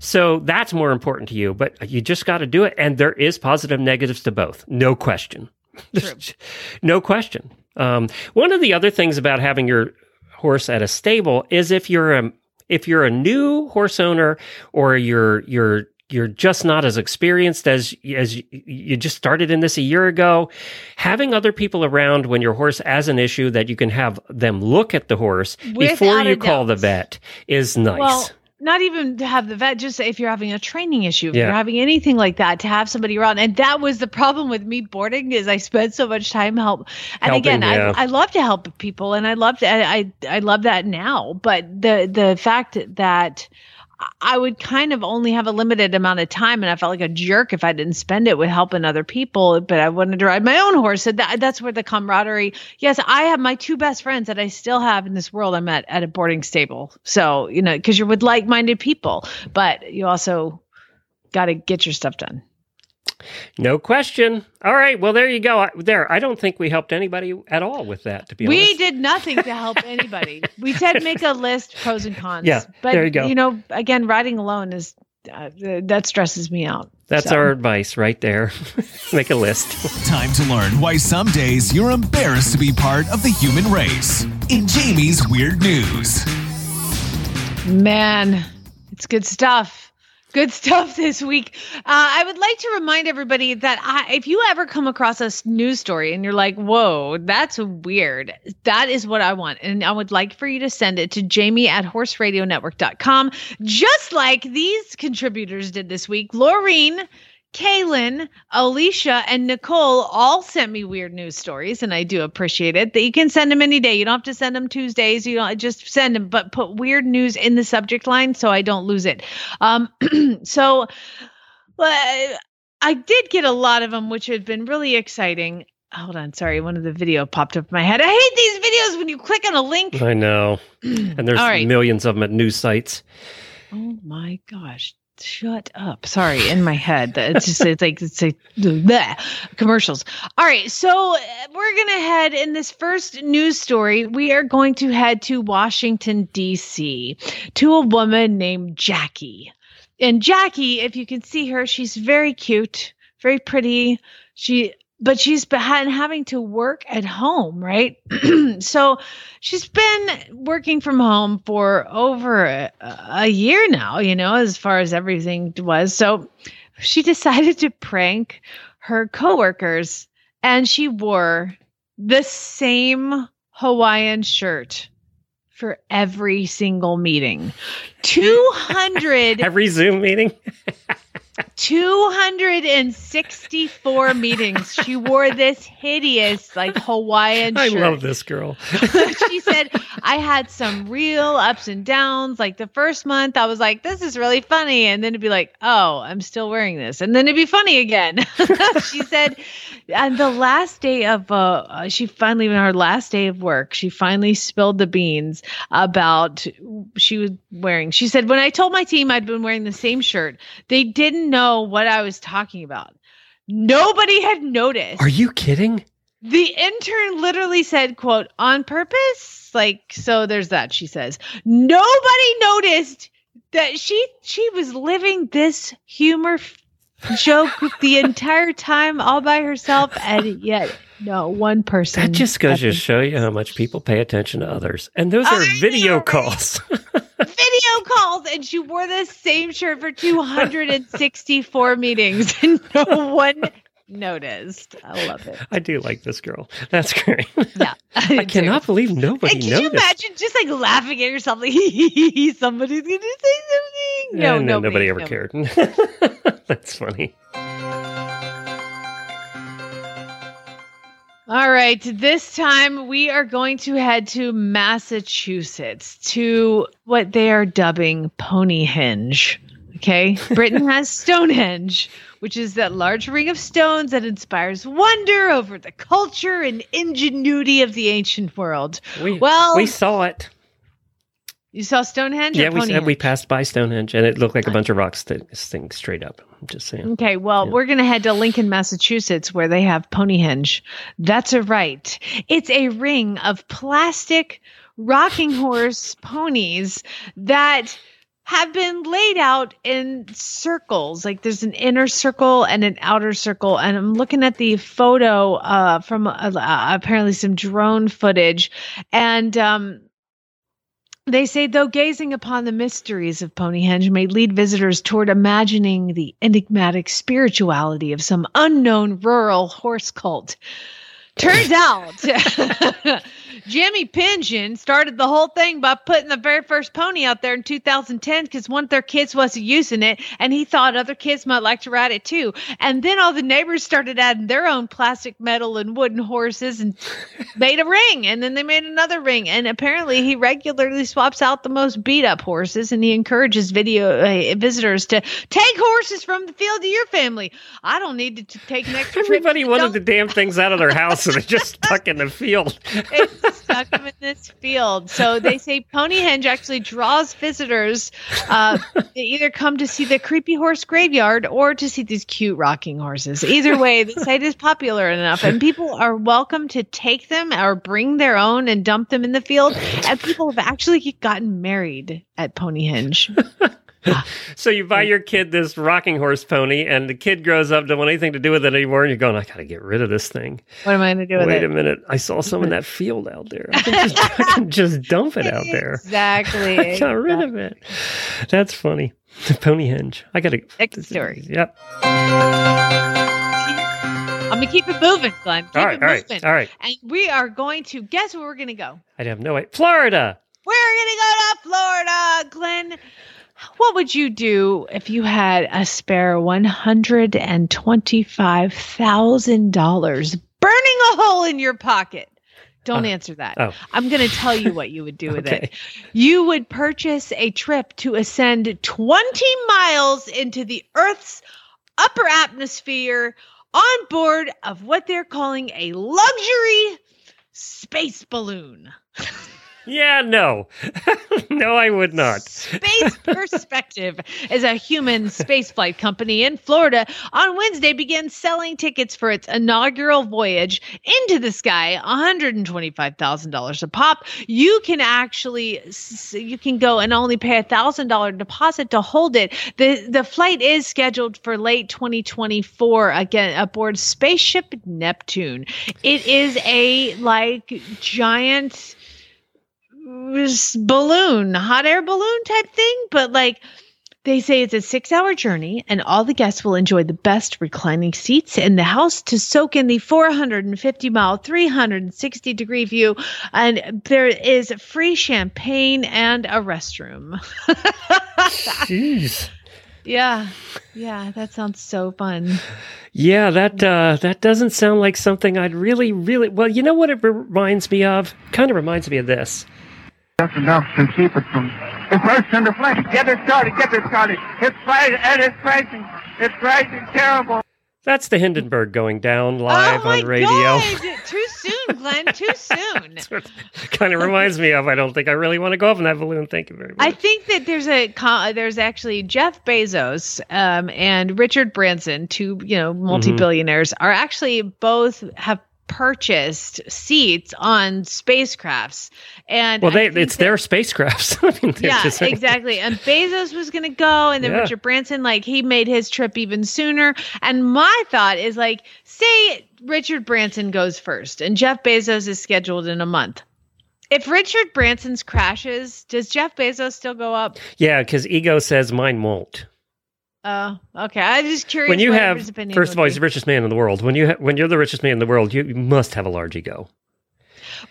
So that's more important to you, but you just got to do it. And there is positive negatives to both, no question. *laughs* No question. Um, one of the other things about having your horse at a stable is if you're a if you're a new horse owner or you're you're you're just not as experienced as as you- you just started in this a year ago having other people around when your horse has an issue that you can have them look at the horse before you a call the vet is nice. Well, not even to have the vet, just if you're having a training issue, if Yeah. you're having anything like that, to have somebody around. And that was the problem with me boarding is I spent so much time help. And Helping, again, yeah. I, I love to help people and I love to, I, I, I love that now. But the, the fact that I would kind of only have a limited amount of time, and I felt like a jerk if I didn't spend it with helping other people. But I wanted to ride my own horse, so that, that's where the camaraderie. Yes, I have my two best friends that I still have in this world. I'm at at a boarding stable, so you know, because you're with like-minded people, but you also got to get your stuff done. No question all right well there you go I, there i don't think we helped anybody at all with that to be We honest we did nothing to help *laughs* anybody. we said make a list, pros and cons. Yeah, but there you go. You know, again, riding alone is uh, that stresses me out. That's So- our advice right there. *laughs* Make a list. Time to learn why some days you're embarrassed to be part of the human race. In Jamie's Weird News. Man, it's good stuff. Good stuff *laughs* this week. Uh, I would like to remind everybody that I, if you ever come across a news story and you're like, whoa, that's weird, that is what I want. And I would like for you to send it to jamie at horseradionetwork.com, just like these contributors did this week. Laureen, Kaylin, Alicia, and Nicole all sent me weird news stories, and I do appreciate it. That you can send them any day. You don't have to send them Tuesdays. You don't just send them, but put weird news in the subject line so I don't lose it. Um, *clears throat* so well, I did get a lot of them, which had been really exciting. Hold on, sorry, one of the video popped up in my head. I hate these videos when you click on a link. I know. *clears throat* And there's right. millions of them at news sites. Oh my gosh. Shut up. Sorry, in my head. It's just it's like it's like bleh, commercials. All right, so uh, we're gonna head in this first news story. We are going to head to Washington D.C. to a woman named Jackie. And Jackie, if you can see her, she's very cute, very pretty. She but she's been having to work at home, right? *clears throat* so she's been working from home for over a, a year now, you know, as far as everything was. So she *laughs* decided to prank her coworkers and she wore the same Hawaiian shirt for every single meeting. *laughs* 200 Every Zoom meeting. *laughs* 264 meetings. She wore this hideous, like Hawaiian shirt. I love this girl. *laughs* she said, I had some real ups and downs. Like the first month, I was like, this is really funny. And then it'd be like, oh, I'm still wearing this. And then it'd be funny again. *laughs* she said, and the last day of, uh, uh, she finally, on her last day of work, she finally spilled the beans about she was wearing. She said, when I told my team I'd been wearing the same shirt, they didn't know what I was talking about. Nobody had noticed Are you kidding? the intern literally said quote on purpose like so there's that she says nobody noticed that she she was living this humor f- joke the entire time all by herself and yet no one person That just goes to show you how much people pay attention to others. And those are know, video calls. *laughs* video calls and she wore the same shirt for 264 meetings and no one noticed i love it I do like this girl. That's great. yeah *laughs* I cannot believe nobody And can you imagine just like laughing at yourself, like *laughs* somebody's gonna say something? No, no, nobody ever nobody. cared. *laughs* That's funny. All right, this time we are going to head to Massachusetts to what they are dubbing Ponyhenge. Okay, Britain has Stonehenge, which is that large ring of stones that inspires wonder over the culture and ingenuity of the ancient world. We, Well- we saw it. You saw Stonehenge? Yeah, we we passed by Stonehenge, and it looked like a bunch of rocks that sitting straight up. I'm just saying. Okay, well, Yeah. we're going to head to Lincoln, Massachusetts, where they have Ponyhenge. That's a right. It's a ring of plastic rocking horse ponies that have been laid out in circles. Like there's an inner circle and an outer circle. And I'm looking at the photo uh, from uh, uh, apparently some drone footage. And um, they say, though gazing upon the mysteries of Ponyhenge may lead visitors toward imagining the enigmatic spirituality of some unknown rural horse cult. Turns out, *laughs* *laughs* Jimmy Pingen started the whole thing by putting the very first pony out there in 2010 because one of their kids wasn't using it and he thought other kids might like to ride it too. And then all the neighbors started adding their own plastic, metal, and wooden horses and *laughs* made a ring. And then they made another ring. And apparently, he regularly swaps out the most beat up horses and he encourages video uh, visitors to take horses from the field to your family. I don't need to t- take an extra trip Everybody wanted the damn things out of their house, and they just *laughs* stuck in the field. Stuck them in this field. So they say Ponyhenge actually draws visitors. Uh, they either come to see the creepy horse graveyard or to see these cute rocking horses. Either way, the site is popular enough, and people are welcome to take them or bring their own and dump them in the field. And people have actually gotten married at Ponyhenge. *laughs* So you buy your kid this rocking horse pony, and the kid grows up, don't want anything to do with it anymore, and you're going, I got to get rid of this thing. What am I going to do with it? Wait a minute, I saw some in that *laughs* field out there. I can just, I can just dump it out there. Exactly. *laughs* I got rid of it. That's funny. The Ponyhenge. I got to. Next story. Yep. I'm gonna keep it moving, Glenn. Keep All right. it All right. moving. All right. And we are going to guess where we're gonna go. I have no idea. Florida. We're gonna go to Florida, Glenn. What would you do if you had a spare one hundred and twenty-five thousand dollars burning a hole in your pocket? Don't Uh, answer that. oh. I'm going to tell you what you would do with *laughs* Okay. it. You would purchase a trip to ascend 20 miles into the Earth's upper atmosphere on board of what they're calling a luxury space balloon. *laughs* Yeah. No. *laughs* no, I would not. Space *laughs* Perspective is a human spaceflight company in Florida. On Wednesday, began selling tickets for its inaugural voyage into the sky, $125,000 a pop. You can actually you can go and only pay a thousand dollar deposit to hold it. the The flight is scheduled for late 2024 again aboard Spaceship Neptune. It is a like giant balloon, hot air balloon type thing, but like they say it's a six hour journey, and all the guests will enjoy the best reclining seats in the house to soak in the 450 mile, 360 degree view. And there is free champagne and a restroom. *laughs* Jeez. yeah. Yeah. That sounds so fun. Yeah, that uh, that doesn't sound like something I'd really, really. Well, you know what it reminds me of? Kind of reminds me of this. Just enough to keep it from the first in the flesh. Get it started, get it started. It's right, and it's rising. It's rising terrible. That's the Hindenburg going down live oh my on radio. God. *laughs* Too soon, Glenn. Too soon. kind of reminds me of. I don't think I really want to go up in that balloon. Thank you very much. I think that there's a co- there's actually Jeff Bezos um, and Richard Branson, two you know Mm-hmm. multi-billionaires, are actually both have purchased seats on spacecrafts. And well, they, it's that- their spacecrafts. *laughs* I mean, yeah, exactly. And Bezos was going to go, and then Yeah. Richard Branson, like, he made his trip even sooner. And my thought is, like, say Richard Branson goes first, and Jeff Bezos is scheduled in a month. If Richard Branson's crashes, does Jeff Bezos still go up? Yeah, because ego says mine won't. Oh, okay. I'm just curious. When you have, first of all, he's the richest man in the world. When you ha- when you're the richest man in the world, you, you must have a large ego.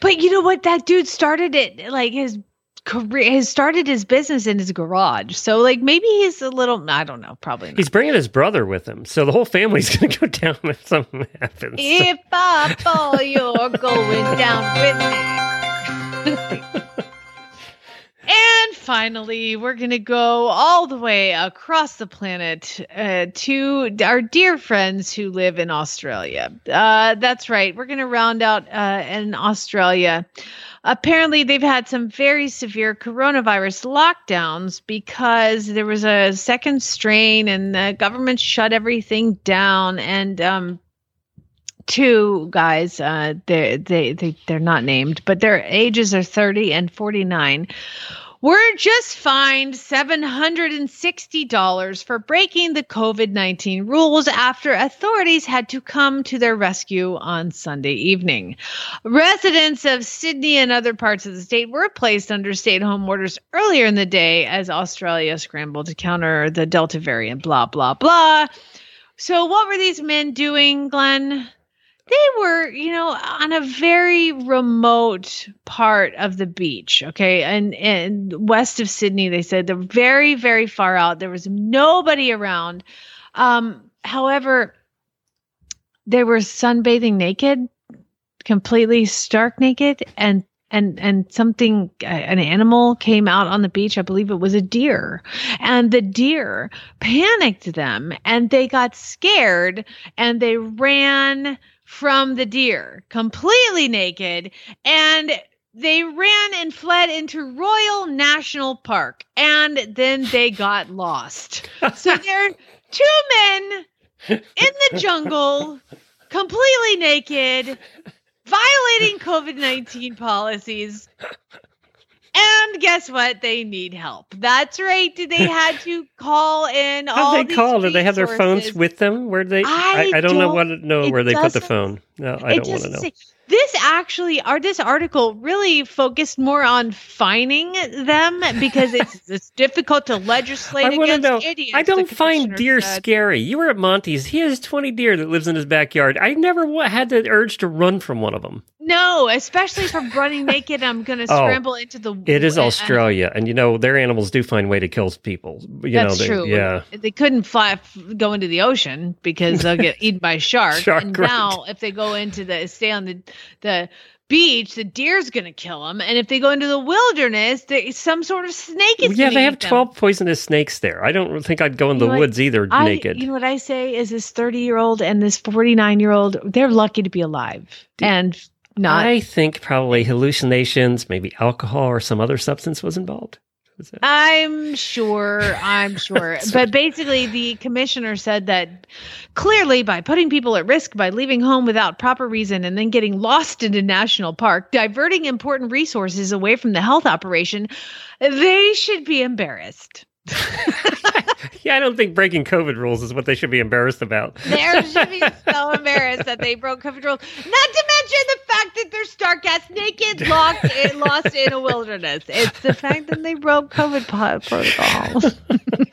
but you know what? That dude started it like his career. Has started his business in his garage. So like maybe he's a little. I don't know. Probably not. He's bringing his brother with him, so the whole family's *laughs* going to go down if something happens. If I fall, you're *laughs* going down with me. *laughs* and finally, we're going to go all the way across the planet uh, to our dear friends who live in Australia. Uh, that's right. We're going to round out uh, in Australia. Apparently, they've had some very severe coronavirus lockdowns because there was a second strain and the government shut everything down. And um, two guys uh they they they they're not named but their ages are 30 and 49 were just fined $760 for breaking the COVID-19 rules after authorities had to come to their rescue on Sunday evening. Residents of Sydney and other parts of the state were placed under stay-at-home orders earlier in the day as Australia scrambled to counter the Delta variant blah blah blah. So what were these men doing, Glenn? They were, you know, on a very remote part of the beach, okay? And and west of Sydney, they said they're very, very far out. There was nobody around. Um, however, they were sunbathing naked, completely stark naked, and and and something uh, an animal came out on the beach i believe it was a deer and the deer panicked them and they got scared and they ran from the deer completely naked and they ran and fled into Royal National Park and then they got *laughs* lost. so there are two men in the jungle, completely naked, violating COVID 19 policies, and guess what? They need help. That's right. Did they *laughs* had to call in How all did they call? Did they have their phones with them? Where they? I I, don't know don't- what know where they put the phone. No, I don't want to know. say- This actually, our this article really focused more on fining them because it's *laughs* it's difficult to legislate I against know. idiots. I don't find deer said. scary. You were at Monty's. He has 20 deer that lives in his backyard. I never had the urge to run from one of them. No, especially if I'm running *laughs* naked, I'm going to Oh, scramble into the. It is uh, Australia, and you know their animals do find way to kill people. You That's know, they, true. Yeah, They couldn't fly go into the ocean because they'll get *laughs* eaten by sharks. Shark, and right. now, if they go into the stay on the the beach, the deer's going to kill them. And if they go into the wilderness, they, some sort of snake is. yeah. They have them. 12 poisonous snakes there. I don't think I'd go in You the woods either I, naked. You know what I say is this 30 year old and this 49 year old, they're lucky to be alive and not. I think probably hallucinations, maybe alcohol or some other substance was involved. Was? I'm sure. I'm *laughs* sure. but basically, the commissioner said that clearly by putting people at risk by leaving home without proper reason and then getting lost in a national park, diverting important resources away from the health operation, they should be embarrassed. *laughs* yeah, I don't think breaking COVID rules is what they should be embarrassed about. They should be *laughs* so embarrassed that they broke COVID rules. Not to mention the fact that they're stark ass naked, locked, lost in a wilderness. It's the fact that they broke COVID po- protocol.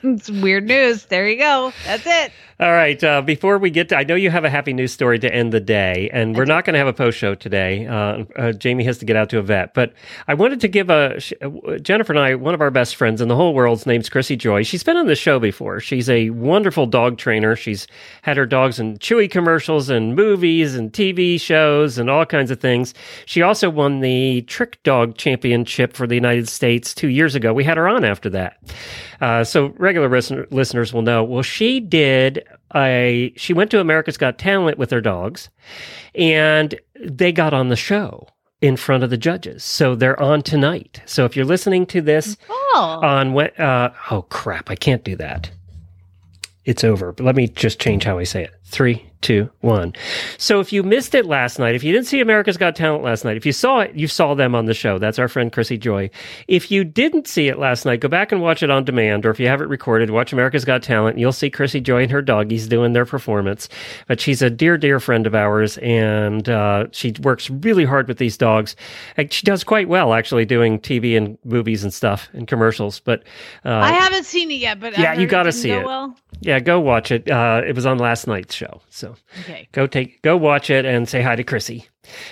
*laughs* it's weird news. There you go. That's it. All right. Uh, before we get to, I know you have a happy news story to end the day, and we're not going to have a post show today. Uh, uh, Jamie has to get out to a vet, but I wanted to give a uh, Jennifer and I, one of our best friends in the whole world's name's Chrissy Joy. She's been on the show before. She's a wonderful dog trainer. She's had her dogs in Chewy commercials and movies and TV shows and all kinds of things. She also won the Trick Dog Championship for the United States two years ago. We had her on after that. Uh, so regular listener, listeners will know. Well, she did a. She went to America's Got Talent with her dogs, and they got on the show in front of the judges. So they're on tonight. So if you're listening to this Oh. on what? Uh, oh crap! I can't do that. It's over. But let me just change how I say it. Three, two, one. So if you missed it last night, if you didn't see America's Got Talent last night, if you saw it, you saw them on the show. That's our friend Chrissy Joy. If you didn't see it last night, go back and watch it on demand, or if you have it recorded, watch America's Got Talent. You'll see Chrissy Joy and her doggies doing their performance. But she's a dear, dear friend of ours, and uh, she works really hard with these dogs. And she does quite well, actually, doing TV and movies and stuff and commercials. But uh, I haven't seen it yet, but yeah, you gotta see go it. Well, yeah, go watch it. Uh, it was on last night's show, so okay. go take go watch it and say hi to Chrissy.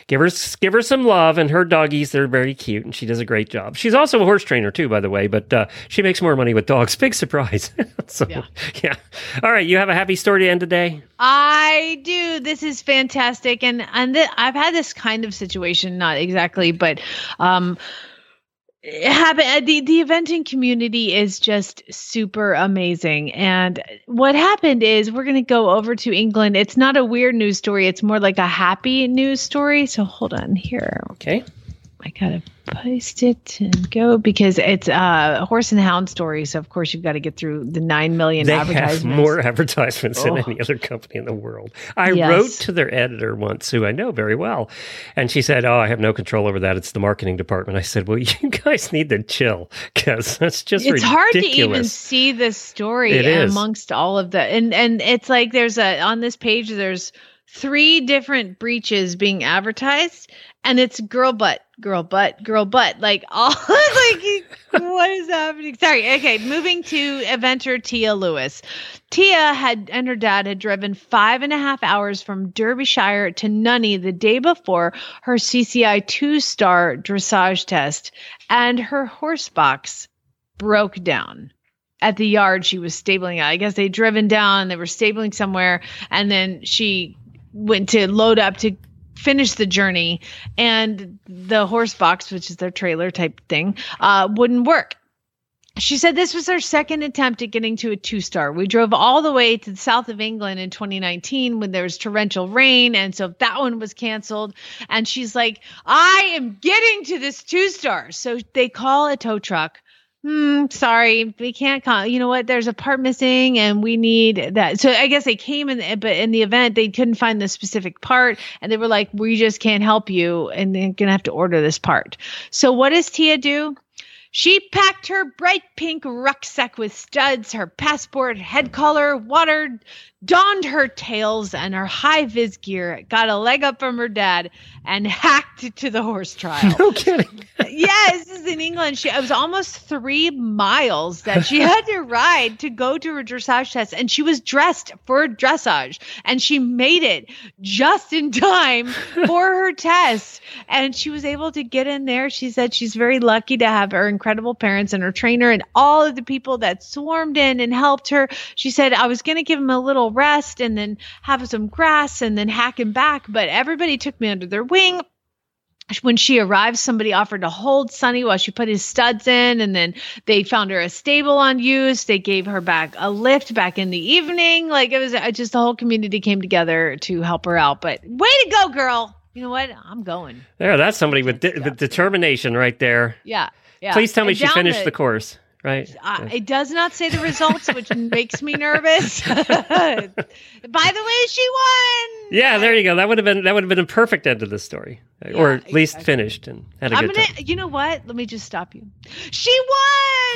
Give her give her some love and her doggies. They're very cute and she does a great job. She's also a horse trainer too, by the way. But uh, she makes more money with dogs. *laughs* Big surprise. *laughs* so yeah. Yeah. All right, you have a happy story to end today. I do. This is fantastic, and and th- I've had this kind of situation, not exactly, but um, happened. Uh, the the eventing community is just super amazing, and what happened is we're going to go over to England. It's not a weird news story; it's more like a happy news story. So hold on here. Okay. I gotta post it and go because it's uh, a horse and hound story. So of course you've got to get through the nine million They have advertisements. more advertisements than Oh. any other company in the world. I Yes. wrote to their editor once, who I know very well, and she said, "Oh, I have no control over that. It's the marketing department." I said, "Well, *laughs* you guys need to chill because that's just it's hard to even see the story It is. amongst all of the and and it's like there's a on this page there's three different breaches being advertised and it's girl butt girl butt girl butt like all *laughs* like what is happening sorry okay moving to eventer tia lewis tia had and her dad had driven five and a half hours from derbyshire to Nunney the day before her cci two star dressage test and her horse box broke down at the yard she was stabling at. I guess they'd driven down, they were stabling somewhere, and then she went to load up to finish the journey, and the horse box, which is their trailer type thing, uh, wouldn't work. She said this was her second attempt at getting to a two star. We drove all the way to the south of England in 2019 when there was torrential rain. And so that one was canceled. And she's like, I am getting to this two star. So they call a tow truck hmm, sorry, we can't call. You know what? There's a part missing, and we need that. So I guess they came in, but in the event they couldn't find the specific part, and they were like, "We just can't help you, and they're gonna have to order this part." So what does Tia do? She packed her bright pink rucksack with studs, her passport, head collar, water, donned her tails and her high vis gear, got a leg up from her dad, and *laughs* hacked to the horse trial. No kidding. *laughs* yes, this is in England. She it was almost three miles that she had to ride to go to her dressage test, and she was dressed for dressage, and she made it just in time *laughs* for her test, and she was able to get in there. She said she's very lucky to have her incredible parents and her trainer and all of the people that swarmed in and helped her. She said I was going to give him a little rest and then have some grass and then hack him back, but everybody took me under their wing when she arrived, somebody offered to hold Sonny while she put his studs in, and then they found her a stable unused. They gave her back a lift back in the evening. Like it was just the whole community came together to help her out. But way to go, girl! You know what? I'm going. There, that's somebody with, de- with determination right there. Yeah, yeah. Please tell me And she finished the course, right? Uh, it does not say the results, which *laughs* makes me nervous. *laughs* By the way, she won. Yeah, there you go. That would have been that would have been a perfect end to the story, or at least exactly. finished and had a I'm good gonna. time. You know what? Let me just stop you. She won.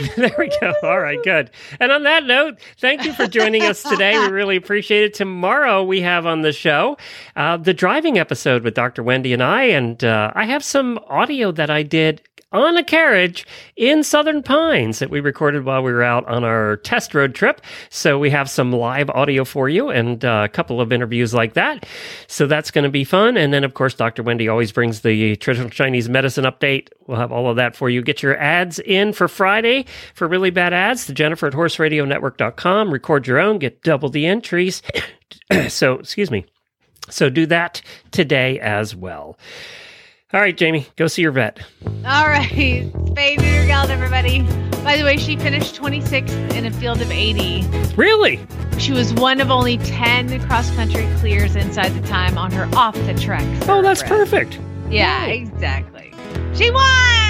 *laughs* There we go. All right, good. And on that note, thank you for joining us today. We really appreciate it. Tomorrow we have on the show uh, the driving episode with Dr. Wendy and I, and uh, I have some audio that I did on a carriage in Southern Pines that we recorded while we were out on our test road trip. So we have some live audio for you and uh, a couple of interviews like that. So that's going to be fun. And then, of course, Dr. Wendy always brings the traditional Chinese medicine update. We'll have all of that for you. Get your ads in for Friday for really bad ads to Jennifer at horseradionetwork.com. Record your own, get double the entries. *clears throat* so, excuse me. So do that today as well. All right, Jamie, go see your vet. All right, spay neuter gals, everybody. By the way, she finished 26th in a field of 80. Really? She was one of only 10 cross country clears inside the time on her off the track. Oh, that's perfect. Yeah, exactly. She won.